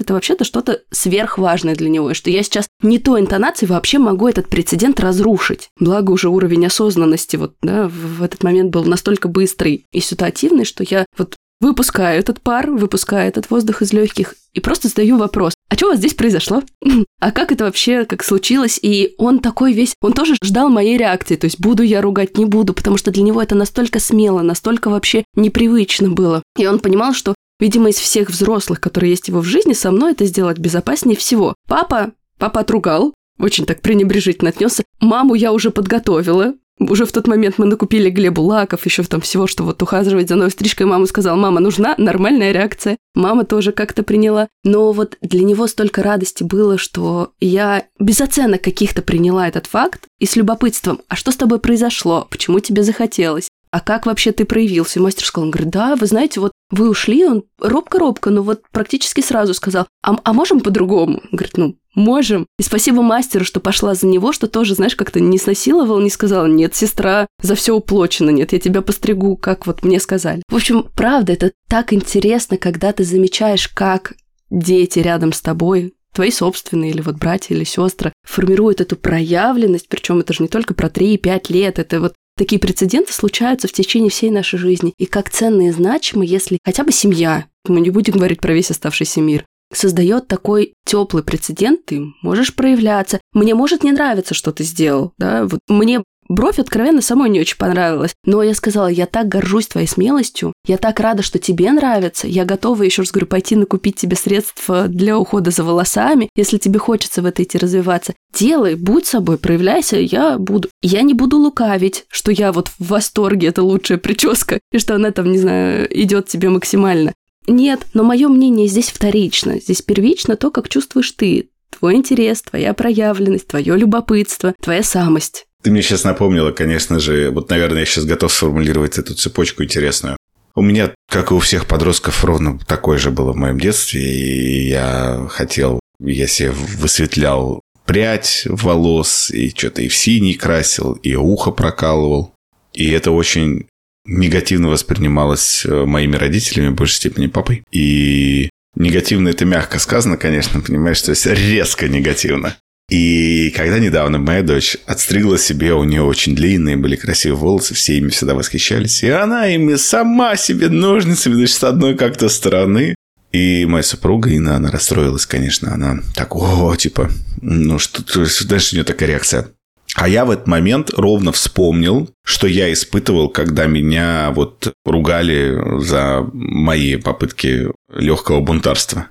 Speaker 3: это вообще-то что-то сверхважное для него. И что я сейчас не той интонацией вообще могу этот прецедент разрушить. Благо уже уровень осознанности вот, да, в этот момент был настолько быстрый и ситуативный, что я вот выпускаю этот пар, выпускаю этот воздух из легких и просто задаю вопрос, а что у вас здесь произошло? <laughs> а как это вообще, как случилось? И он такой весь, он тоже ждал моей реакции, то есть буду я ругать, не буду, потому что для него это настолько смело, настолько вообще непривычно было. И он понимал, что Видимо, из всех взрослых, которые есть его в жизни, со мной это сделать безопаснее всего. Папа, папа отругал, очень так пренебрежительно отнесся. Маму я уже подготовила, уже в тот момент мы накупили Глебу лаков, еще там всего, что вот ухаживать за новой стрижкой. Мама сказала, мама, нужна нормальная реакция. Мама тоже как-то приняла. Но вот для него столько радости было, что я без оценок каких-то приняла этот факт и с любопытством, а что с тобой произошло, почему тебе захотелось? а как вообще ты проявился? И мастер сказал, он говорит, да, вы знаете, вот вы ушли, он робко-робко, но вот практически сразу сказал, а, а можем по-другому? Говорит, ну, можем. И спасибо мастеру, что пошла за него, что тоже, знаешь, как-то не снасиловал, не сказала, нет, сестра, за все уплочено, нет, я тебя постригу, как вот мне сказали. В общем, правда, это так интересно, когда ты замечаешь, как дети рядом с тобой твои собственные, или вот братья или сестры, формируют эту проявленность, причем это же не только про 3-5 лет, это вот Такие прецеденты случаются в течение всей нашей жизни. И как ценные и значимы, если хотя бы семья, мы не будем говорить про весь оставшийся мир, создает такой теплый прецедент, ты можешь проявляться. Мне может не нравиться, что ты сделал, да, вот мне Бровь откровенно самой не очень понравилась. Но я сказала, я так горжусь твоей смелостью, я так рада, что тебе нравится, я готова, еще раз говорю, пойти накупить тебе средства для ухода за волосами, если тебе хочется в это идти развиваться. Делай, будь собой, проявляйся, я буду. Я не буду лукавить, что я вот в восторге, это лучшая прическа, и что она там, не знаю, идет тебе максимально. Нет, но мое мнение здесь вторично. Здесь первично то, как чувствуешь ты. Твой интерес, твоя проявленность, твое любопытство, твоя самость.
Speaker 1: Ты мне сейчас напомнила, конечно же, вот, наверное, я сейчас готов сформулировать эту цепочку интересную. У меня, как и у всех подростков, ровно такое же было в моем детстве. И я хотел, я себе высветлял прядь волос, и что-то и в синий красил, и ухо прокалывал. И это очень негативно воспринималось э, моими родителями, в большей степени папой. И негативно это мягко сказано, конечно, понимаешь, то есть резко негативно. И когда недавно моя дочь отстригла себе, у нее очень длинные были красивые волосы, все ими всегда восхищались. И она ими сама себе ножницами, значит, с одной как-то стороны. И моя супруга Инна, она расстроилась, конечно. Она так, о, типа, ну что, дальше у нее такая реакция. А я в этот момент ровно вспомнил, что я испытывал, когда меня вот ругали за мои попытки легкого бунтарства.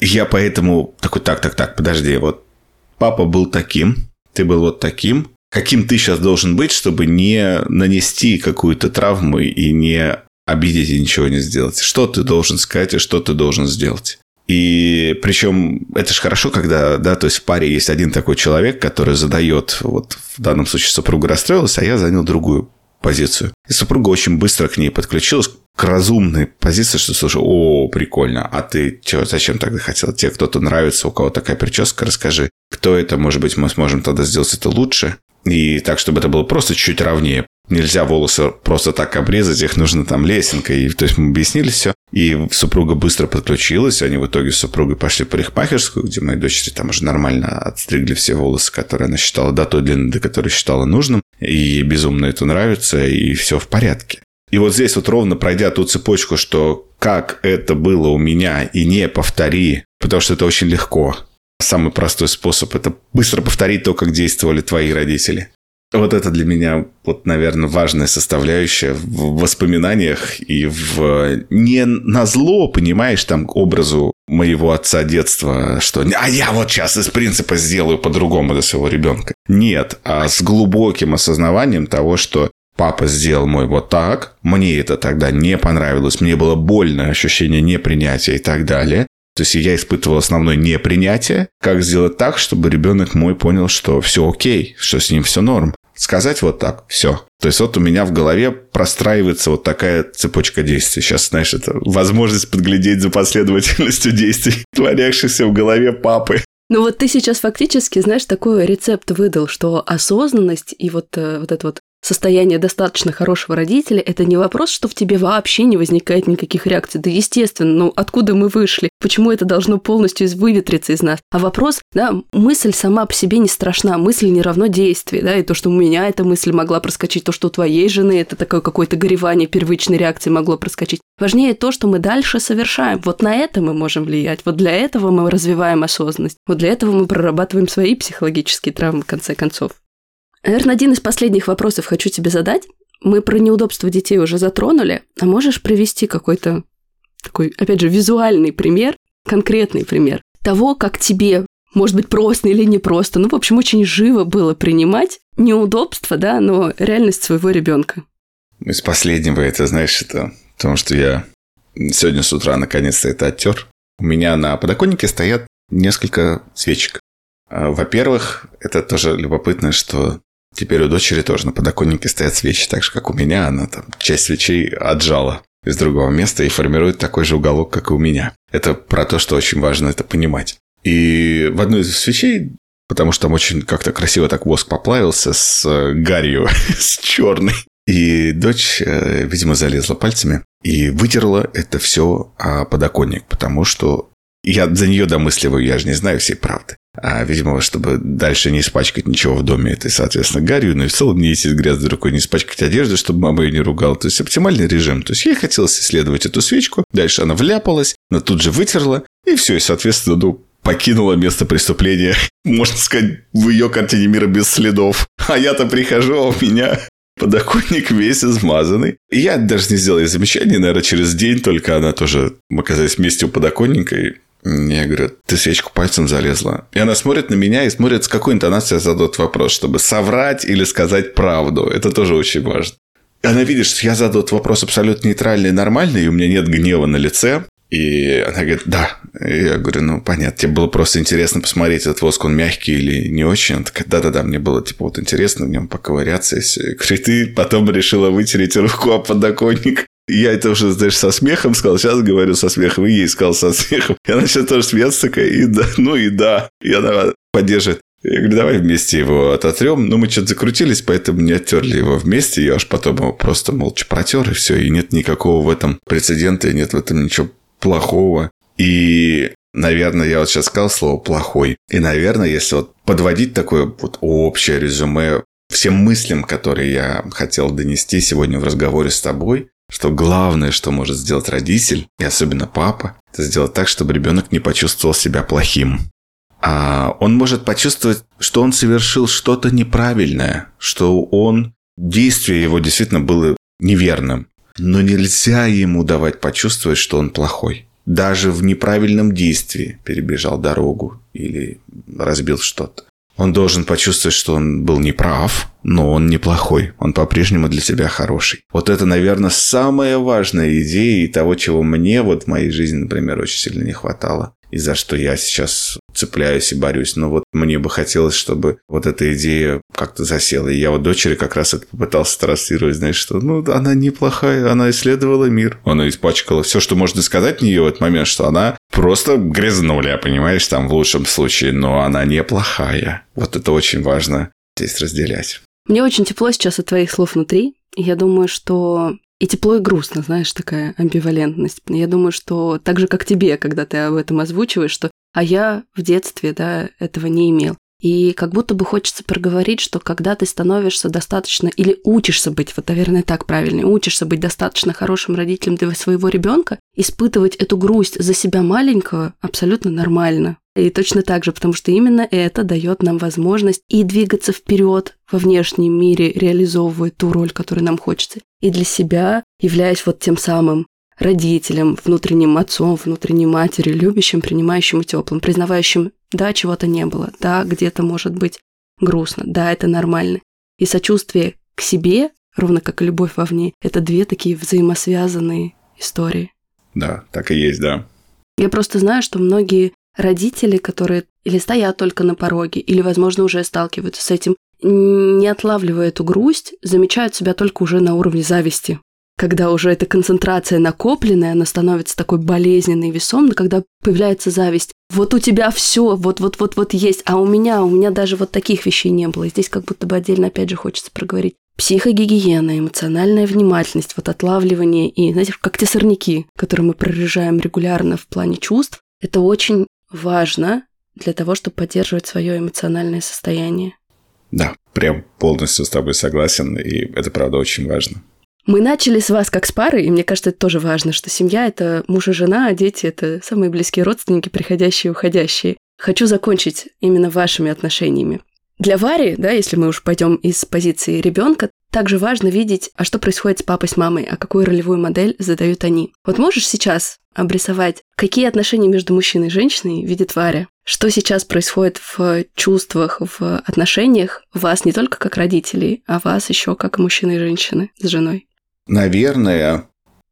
Speaker 1: Я поэтому такой, так, так, так, подожди, вот папа был таким, ты был вот таким, каким ты сейчас должен быть, чтобы не нанести какую-то травму и не обидеть и ничего не сделать. Что ты должен сказать и что ты должен сделать. И причем это же хорошо, когда, да, то есть в паре есть один такой человек, который задает, вот в данном случае супруга расстроилась, а я занял другую позицию. И супруга очень быстро к ней подключилась, к разумной позиции, что, слушай, о, прикольно, а ты чё, зачем тогда хотел? Тебе кто-то нравится, у кого такая прическа, расскажи, кто это, может быть, мы сможем тогда сделать это лучше. И так, чтобы это было просто чуть равнее. Нельзя волосы просто так обрезать, их нужно там лесенкой. И, то есть мы объяснили все. И супруга быстро подключилась. Они в итоге с супругой пошли в парикмахерскую, где моей дочери там уже нормально отстригли все волосы, которые она считала до той длины, до которой считала нужным. И ей безумно это нравится, и все в порядке. И вот здесь вот ровно пройдя ту цепочку, что как это было у меня, и не повтори, потому что это очень легко. Самый простой способ – это быстро повторить то, как действовали твои родители. Вот это для меня, вот, наверное, важная составляющая в воспоминаниях и в... Не на зло, понимаешь, там, образу моего отца детства, что «а я вот сейчас из принципа сделаю по-другому для своего ребенка». Нет, а с глубоким осознаванием того, что папа сделал мой вот так, мне это тогда не понравилось, мне было больно, ощущение непринятия и так далее. То есть я испытывал основное непринятие, как сделать так, чтобы ребенок мой понял, что все окей, что с ним все норм. Сказать вот так, все. То есть вот у меня в голове простраивается вот такая цепочка действий. Сейчас, знаешь, это возможность подглядеть за последовательностью действий, <laughs> творящихся в голове папы.
Speaker 3: Ну вот ты сейчас фактически, знаешь, такой рецепт выдал, что осознанность и вот, э, вот это вот состояние достаточно хорошего родителя – это не вопрос, что в тебе вообще не возникает никаких реакций. Да, естественно, ну откуда мы вышли? Почему это должно полностью выветриться из нас? А вопрос, да, мысль сама по себе не страшна, мысль не равно действие, да, и то, что у меня эта мысль могла проскочить, то, что у твоей жены это такое какое-то горевание первичной реакции могло проскочить. Важнее то, что мы дальше совершаем. Вот на это мы можем влиять. Вот для этого мы развиваем осознанность. Вот для этого мы прорабатываем свои психологические травмы, в конце концов. Наверное, один из последних вопросов хочу тебе задать. Мы про неудобства детей уже затронули, а можешь привести какой-то такой, опять же, визуальный пример, конкретный пример того, как тебе, может быть, просто или не просто, ну, в общем, очень живо было принимать неудобства, да, но реальность своего ребенка.
Speaker 1: Из последнего это, знаешь, это потому что я сегодня с утра наконец-то это оттер. У меня на подоконнике стоят несколько свечек. А, во-первых, это тоже любопытно, что Теперь у дочери тоже на подоконнике стоят свечи, так же, как у меня. Она там часть свечей отжала из другого места и формирует такой же уголок, как и у меня. Это про то, что очень важно это понимать. И в одной из свечей, потому что там очень как-то красиво так воск поплавился с э, гарью, <laughs> с черной. И дочь, э, видимо, залезла пальцами и вытерла это все о подоконник, потому что я за нее домысливаю, я же не знаю всей правды. А, видимо, чтобы дальше не испачкать ничего в доме, это, соответственно, гарью, но и в целом не ездить грязной рукой, не испачкать одежду, чтобы мама ее не ругала. То есть, оптимальный режим. То есть, ей хотелось исследовать эту свечку, дальше она вляпалась, но тут же вытерла, и все, и, соответственно, ну, покинула место преступления, можно сказать, в ее картине мира без следов. А я-то прихожу, а у меня подоконник весь измазанный. И я даже не сделал ей замечания, наверное, через день только она тоже, мы вместе у подоконника, и я говорю, ты свечку пальцем залезла. И она смотрит на меня и смотрит, с какой интонацией задает вопрос, чтобы соврать или сказать правду. Это тоже очень важно. И она видит, что я задаю вопрос абсолютно нейтральный и нормальный, и у меня нет гнева на лице. И она говорит, да. И я говорю, ну, понятно, тебе было просто интересно посмотреть, этот воск, он мягкий или не очень. Она такая, да-да-да, мне было, типа, вот интересно в нем поковыряться. И все. Я говорю, ты потом решила вытереть руку о подоконник. Я это уже, знаешь, со смехом сказал, сейчас говорю со смехом, и ей сказал со смехом. И она сейчас тоже смеется такая, и да, <laughs> ну и да. И она поддерживает. Я говорю, давай вместе его ототрем. Ну, мы что-то закрутились, поэтому не оттерли его вместе. Я аж потом его просто молча протер, и все. И нет никакого в этом прецедента, и нет в этом ничего плохого. И, наверное, я вот сейчас сказал слово «плохой». И, наверное, если вот подводить такое вот общее резюме всем мыслям, которые я хотел донести сегодня в разговоре с тобой, что главное, что может сделать родитель, и особенно папа, это сделать так, чтобы ребенок не почувствовал себя плохим. А он может почувствовать, что он совершил что-то неправильное, что он действие его действительно было неверным. Но нельзя ему давать почувствовать, что он плохой. Даже в неправильном действии перебежал дорогу или разбил что-то. Он должен почувствовать, что он был неправ, но он неплохой. Он по-прежнему для тебя хороший. Вот это, наверное, самая важная идея и того, чего мне вот в моей жизни, например, очень сильно не хватало. И за что я сейчас цепляюсь и борюсь. Но вот мне бы хотелось, чтобы вот эта идея как-то засела. И я вот дочери как раз это попытался транслировать, знаешь, что ну, она неплохая, она исследовала мир. Она испачкала все, что можно сказать нее в этот момент, что она просто грязнуля, понимаешь, там в лучшем случае, но она неплохая. Вот это очень важно здесь разделять.
Speaker 3: Мне очень тепло сейчас от твоих слов внутри. Я думаю, что и тепло, и грустно, знаешь, такая амбивалентность. Я думаю, что так же, как тебе, когда ты об этом озвучиваешь, что а я в детстве, да, этого не имел. И как будто бы хочется проговорить, что когда ты становишься достаточно или учишься быть, вот, наверное, так правильно, учишься быть достаточно хорошим родителем для своего ребенка, испытывать эту грусть за себя маленького абсолютно нормально. И точно так же, потому что именно это дает нам возможность и двигаться вперед во внешнем мире, реализовывая ту роль, которую нам хочется, и для себя, являясь вот тем самым родителем, внутренним отцом, внутренней матерью, любящим, принимающим и теплым, признавающим, да, чего-то не было, да, где-то может быть грустно, да, это нормально. И сочувствие к себе, ровно как и любовь вовне, это две такие взаимосвязанные истории.
Speaker 1: Да, так и есть, да.
Speaker 3: Я просто знаю, что многие родители, которые или стоят только на пороге, или, возможно, уже сталкиваются с этим, не отлавливая эту грусть, замечают себя только уже на уровне зависти когда уже эта концентрация накопленная, она становится такой болезненной, весомой, когда появляется зависть. Вот у тебя все, вот-вот-вот-вот есть, а у меня, у меня даже вот таких вещей не было. Здесь как будто бы отдельно, опять же, хочется проговорить. психогигиена, эмоциональная внимательность, вот отлавливание и, знаете, как те сорняки, которые мы прорежаем регулярно в плане чувств, это очень важно для того, чтобы поддерживать свое эмоциональное состояние.
Speaker 1: Да, прям полностью с тобой согласен, и это правда очень важно.
Speaker 3: Мы начали с вас как с пары, и мне кажется, это тоже важно, что семья – это муж и жена, а дети – это самые близкие родственники, приходящие и уходящие. Хочу закончить именно вашими отношениями. Для Вари, да, если мы уж пойдем из позиции ребенка, также важно видеть, а что происходит с папой, с мамой, а какую ролевую модель задают они. Вот можешь сейчас обрисовать, какие отношения между мужчиной и женщиной видит Варя? Что сейчас происходит в чувствах, в отношениях вас не только как родителей, а вас еще как мужчины и женщины с женой?
Speaker 1: Наверное,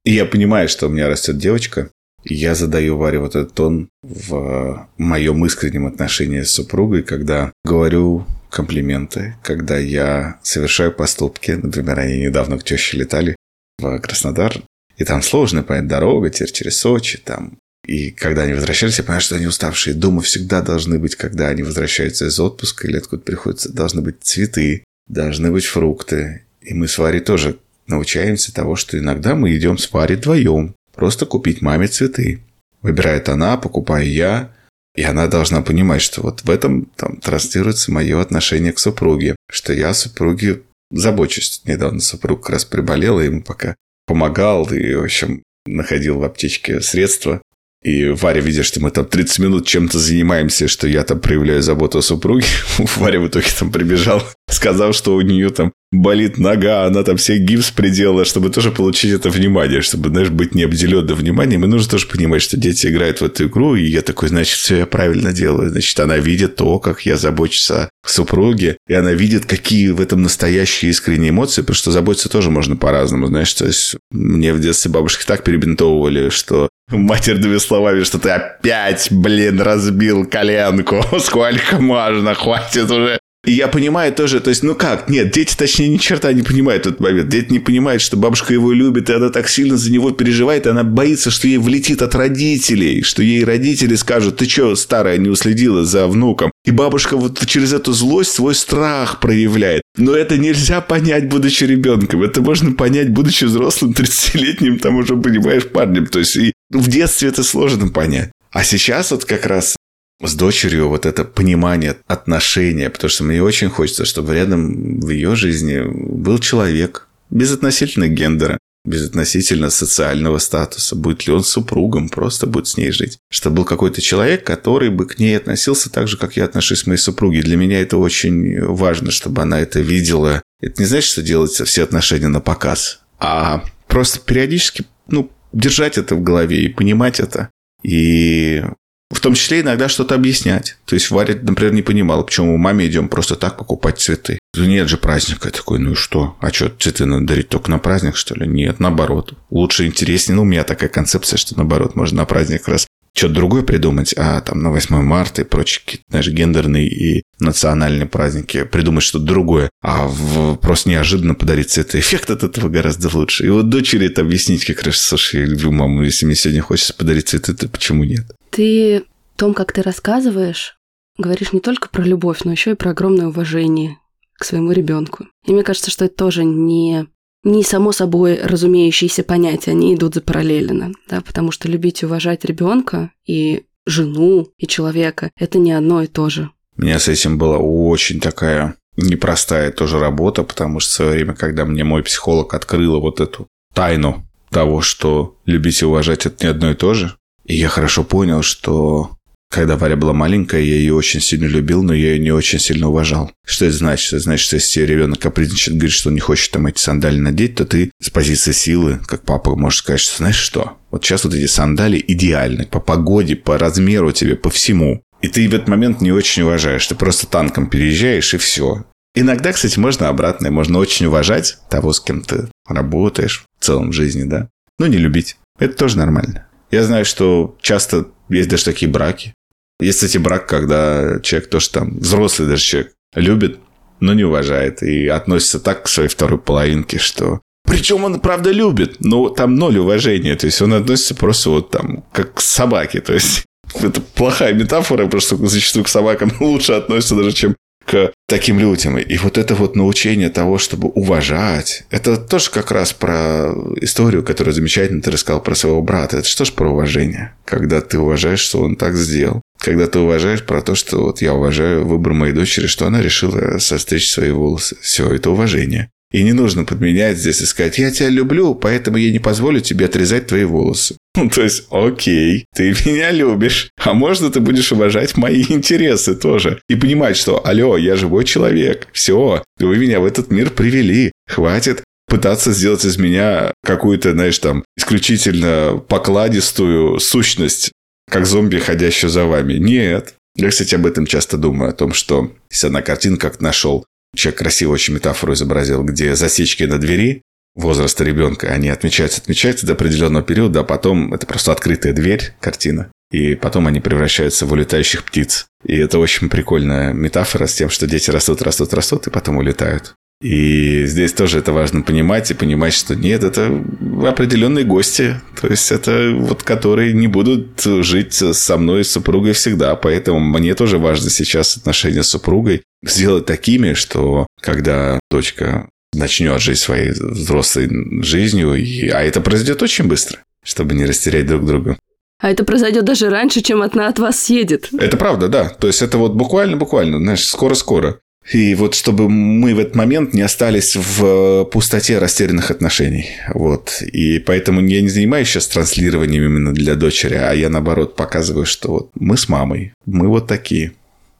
Speaker 1: я понимаю, что у меня растет девочка, я задаю Варе вот этот тон в моем искреннем отношении с супругой, когда говорю комплименты, когда я совершаю поступки. Например, они недавно к теще летали в Краснодар, и там сложная, понятно, дорога, теперь через Сочи, там. И когда они возвращались, я понимаю, что они уставшие. Дома всегда должны быть, когда они возвращаются из отпуска или откуда приходится, должны быть цветы, должны быть фрукты. И мы с Варей тоже научаемся того, что иногда мы идем с Варей вдвоем. Просто купить маме цветы. Выбирает она, покупаю я. И она должна понимать, что вот в этом там транслируется мое отношение к супруге, что я супруге забочусь. Недавно супруг как раз приболела, ему пока помогал и, в общем, находил в аптечке средства. И Варя, видя, что мы там 30 минут чем-то занимаемся, что я там проявляю заботу о супруге, <laughs> Варя в итоге там прибежал, сказал, что у нее там болит нога, она там все гипс приделала, чтобы тоже получить это внимание, чтобы, знаешь, быть не обделенным вниманием. И нужно тоже понимать, что дети играют в эту игру, и я такой, значит, все я правильно делаю. Значит, она видит то, как я забочусь о супруге, и она видит, какие в этом настоящие искренние эмоции, потому что заботиться тоже можно по-разному, знаешь, то есть мне в детстве бабушки так перебинтовывали, что матерными словами, что ты опять, блин, разбил коленку, <laughs> сколько можно, хватит уже и я понимаю тоже, то есть, ну как, нет, дети, точнее, ни черта не понимают этот момент. Дети не понимают, что бабушка его любит, и она так сильно за него переживает, и она боится, что ей влетит от родителей, что ей родители скажут, ты что, старая, не уследила за внуком. И бабушка вот через эту злость свой страх проявляет. Но это нельзя понять, будучи ребенком. Это можно понять, будучи взрослым, 30-летним, там уже, понимаешь, парнем. То есть и в детстве это сложно понять. А сейчас вот как раз с дочерью вот это понимание, отношения, потому что мне очень хочется, чтобы рядом в ее жизни был человек, без относительно гендера, без относительно социального статуса, будет ли он супругом, просто будет с ней жить. Чтобы был какой-то человек, который бы к ней относился так же, как я отношусь к моей супруге. Для меня это очень важно, чтобы она это видела. Это не значит, что делать все отношения на показ, а просто периодически ну, держать это в голове и понимать это. И в том числе иногда что-то объяснять. То есть Варя, например, не понимала, почему мы маме идем просто так покупать цветы. Нет же праздника. Я такой, ну и что? А что, цветы надо дарить только на праздник, что ли? Нет, наоборот. Лучше, интереснее. Ну, у меня такая концепция, что наоборот, можно на праздник раз что-то другое придумать, а там на 8 марта и прочие какие-то, знаешь, гендерные и национальные праздники придумать что-то другое, а в, просто неожиданно подарить цветы. Эффект от этого гораздо лучше. И вот дочери это объяснить как раз, слушай, я люблю маму, если мне сегодня хочется подарить цветы, то почему нет?
Speaker 3: Ты в том, как ты рассказываешь, говоришь не только про любовь, но еще и про огромное уважение к своему ребенку. И мне кажется, что это тоже не, не само собой разумеющиеся понятия, они идут за параллельно, да, потому что любить и уважать ребенка и жену, и человека – это не одно и то же.
Speaker 1: У меня с этим была очень такая непростая тоже работа, потому что в свое время, когда мне мой психолог открыла вот эту тайну того, что любить и уважать – это не одно и то же, и я хорошо понял, что когда Варя была маленькая, я ее очень сильно любил, но я ее не очень сильно уважал. Что это значит? Это значит, что если ребенок капризничает, говорит, что он не хочет там эти сандали надеть, то ты с позиции силы, как папа, можешь сказать, что знаешь что? Вот сейчас вот эти сандали идеальны по погоде, по размеру тебе, по всему. И ты в этот момент не очень уважаешь. Ты просто танком переезжаешь, и все. Иногда, кстати, можно обратное. Можно очень уважать того, с кем ты работаешь в целом жизни, да? Но не любить. Это тоже нормально. Я знаю, что часто есть даже такие браки. Есть, кстати, брак, когда человек тоже там, взрослый даже человек, любит, но не уважает и относится так к своей второй половинке, что... Причем он, правда, любит, но там ноль уважения. То есть он относится просто вот там, как к собаке. То есть <laughs> это плохая метафора, потому что зачастую к собакам <laughs> лучше относятся даже, чем к таким людям. И вот это вот научение того, чтобы уважать, это тоже как раз про историю, которую замечательно ты рассказал про своего брата. Это что ж про уважение? Когда ты уважаешь, что он так сделал. Когда ты уважаешь про то, что вот я уважаю выбор моей дочери, что она решила состричь свои волосы. Все, это уважение. И не нужно подменять здесь и сказать, я тебя люблю, поэтому я не позволю тебе отрезать твои волосы. Ну, то есть, окей, ты <laughs> меня любишь, а можно ты будешь уважать мои интересы тоже. И понимать, что, алло, я живой человек, все, вы меня в этот мир привели, хватит пытаться сделать из меня какую-то, знаешь, там, исключительно покладистую сущность, как зомби, ходящую за вами. Нет. Я, кстати, об этом часто думаю, о том, что если одна картинка как нашел, человек красиво очень метафору изобразил, где засечки на двери, возраста ребенка, они отмечаются, отмечаются до определенного периода, а потом это просто открытая дверь, картина, и потом они превращаются в улетающих птиц. И это очень прикольная метафора с тем, что дети растут, растут, растут, и потом улетают. И здесь тоже это важно понимать и понимать, что нет, это определенные гости, то есть это вот которые не будут жить со мной, с супругой всегда, поэтому мне тоже важно сейчас отношения с супругой сделать такими, что когда дочка начнет жить своей взрослой жизнью, и... а это произойдет очень быстро, чтобы не растерять друг друга.
Speaker 3: А это произойдет даже раньше, чем одна от вас съедет.
Speaker 1: Это правда, да. То есть это вот буквально-буквально, знаешь, скоро-скоро. И вот чтобы мы в этот момент не остались в пустоте растерянных отношений. Вот. И поэтому я не занимаюсь сейчас транслированием именно для дочери, а я, наоборот, показываю, что вот мы с мамой, мы вот такие.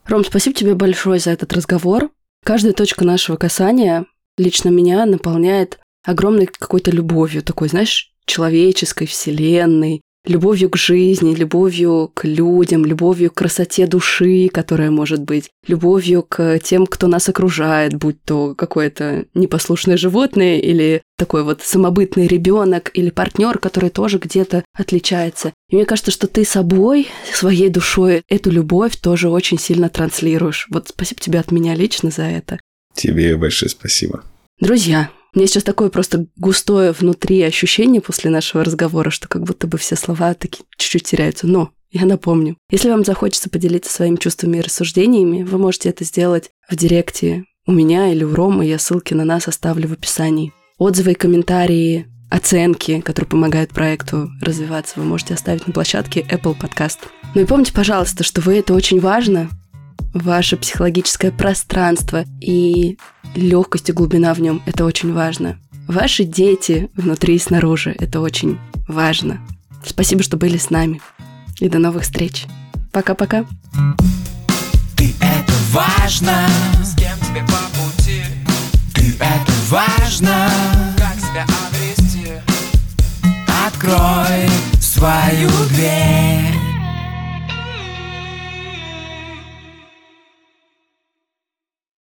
Speaker 3: Ром, спасибо тебе большое за этот разговор. Каждая точка нашего касания лично меня наполняет огромной какой-то любовью, такой, знаешь, человеческой, вселенной, любовью к жизни, любовью к людям, любовью к красоте души, которая может быть, любовью к тем, кто нас окружает, будь то какое-то непослушное животное или такой вот самобытный ребенок или партнер, который тоже где-то отличается. И мне кажется, что ты собой, своей душой эту любовь тоже очень сильно транслируешь. Вот спасибо тебе от меня лично за это.
Speaker 1: Тебе большое спасибо.
Speaker 3: Друзья, у меня сейчас такое просто густое внутри ощущение после нашего разговора, что как будто бы все слова такие чуть-чуть теряются. Но я напомню, если вам захочется поделиться своими чувствами и рассуждениями, вы можете это сделать в директе у меня или у Ромы. Я ссылки на нас оставлю в описании. Отзывы и комментарии, оценки, которые помогают проекту развиваться, вы можете оставить на площадке Apple Podcast. Ну и помните, пожалуйста, что вы это очень важно, ваше психологическое пространство и легкость и глубина в нем – это очень важно. Ваши дети внутри и снаружи – это очень важно. Спасибо, что были с нами. И до новых встреч. Пока-пока.
Speaker 2: Ты это важно. С кем тебе по пути? Ты это важно. Как себя обрести? Открой свою дверь.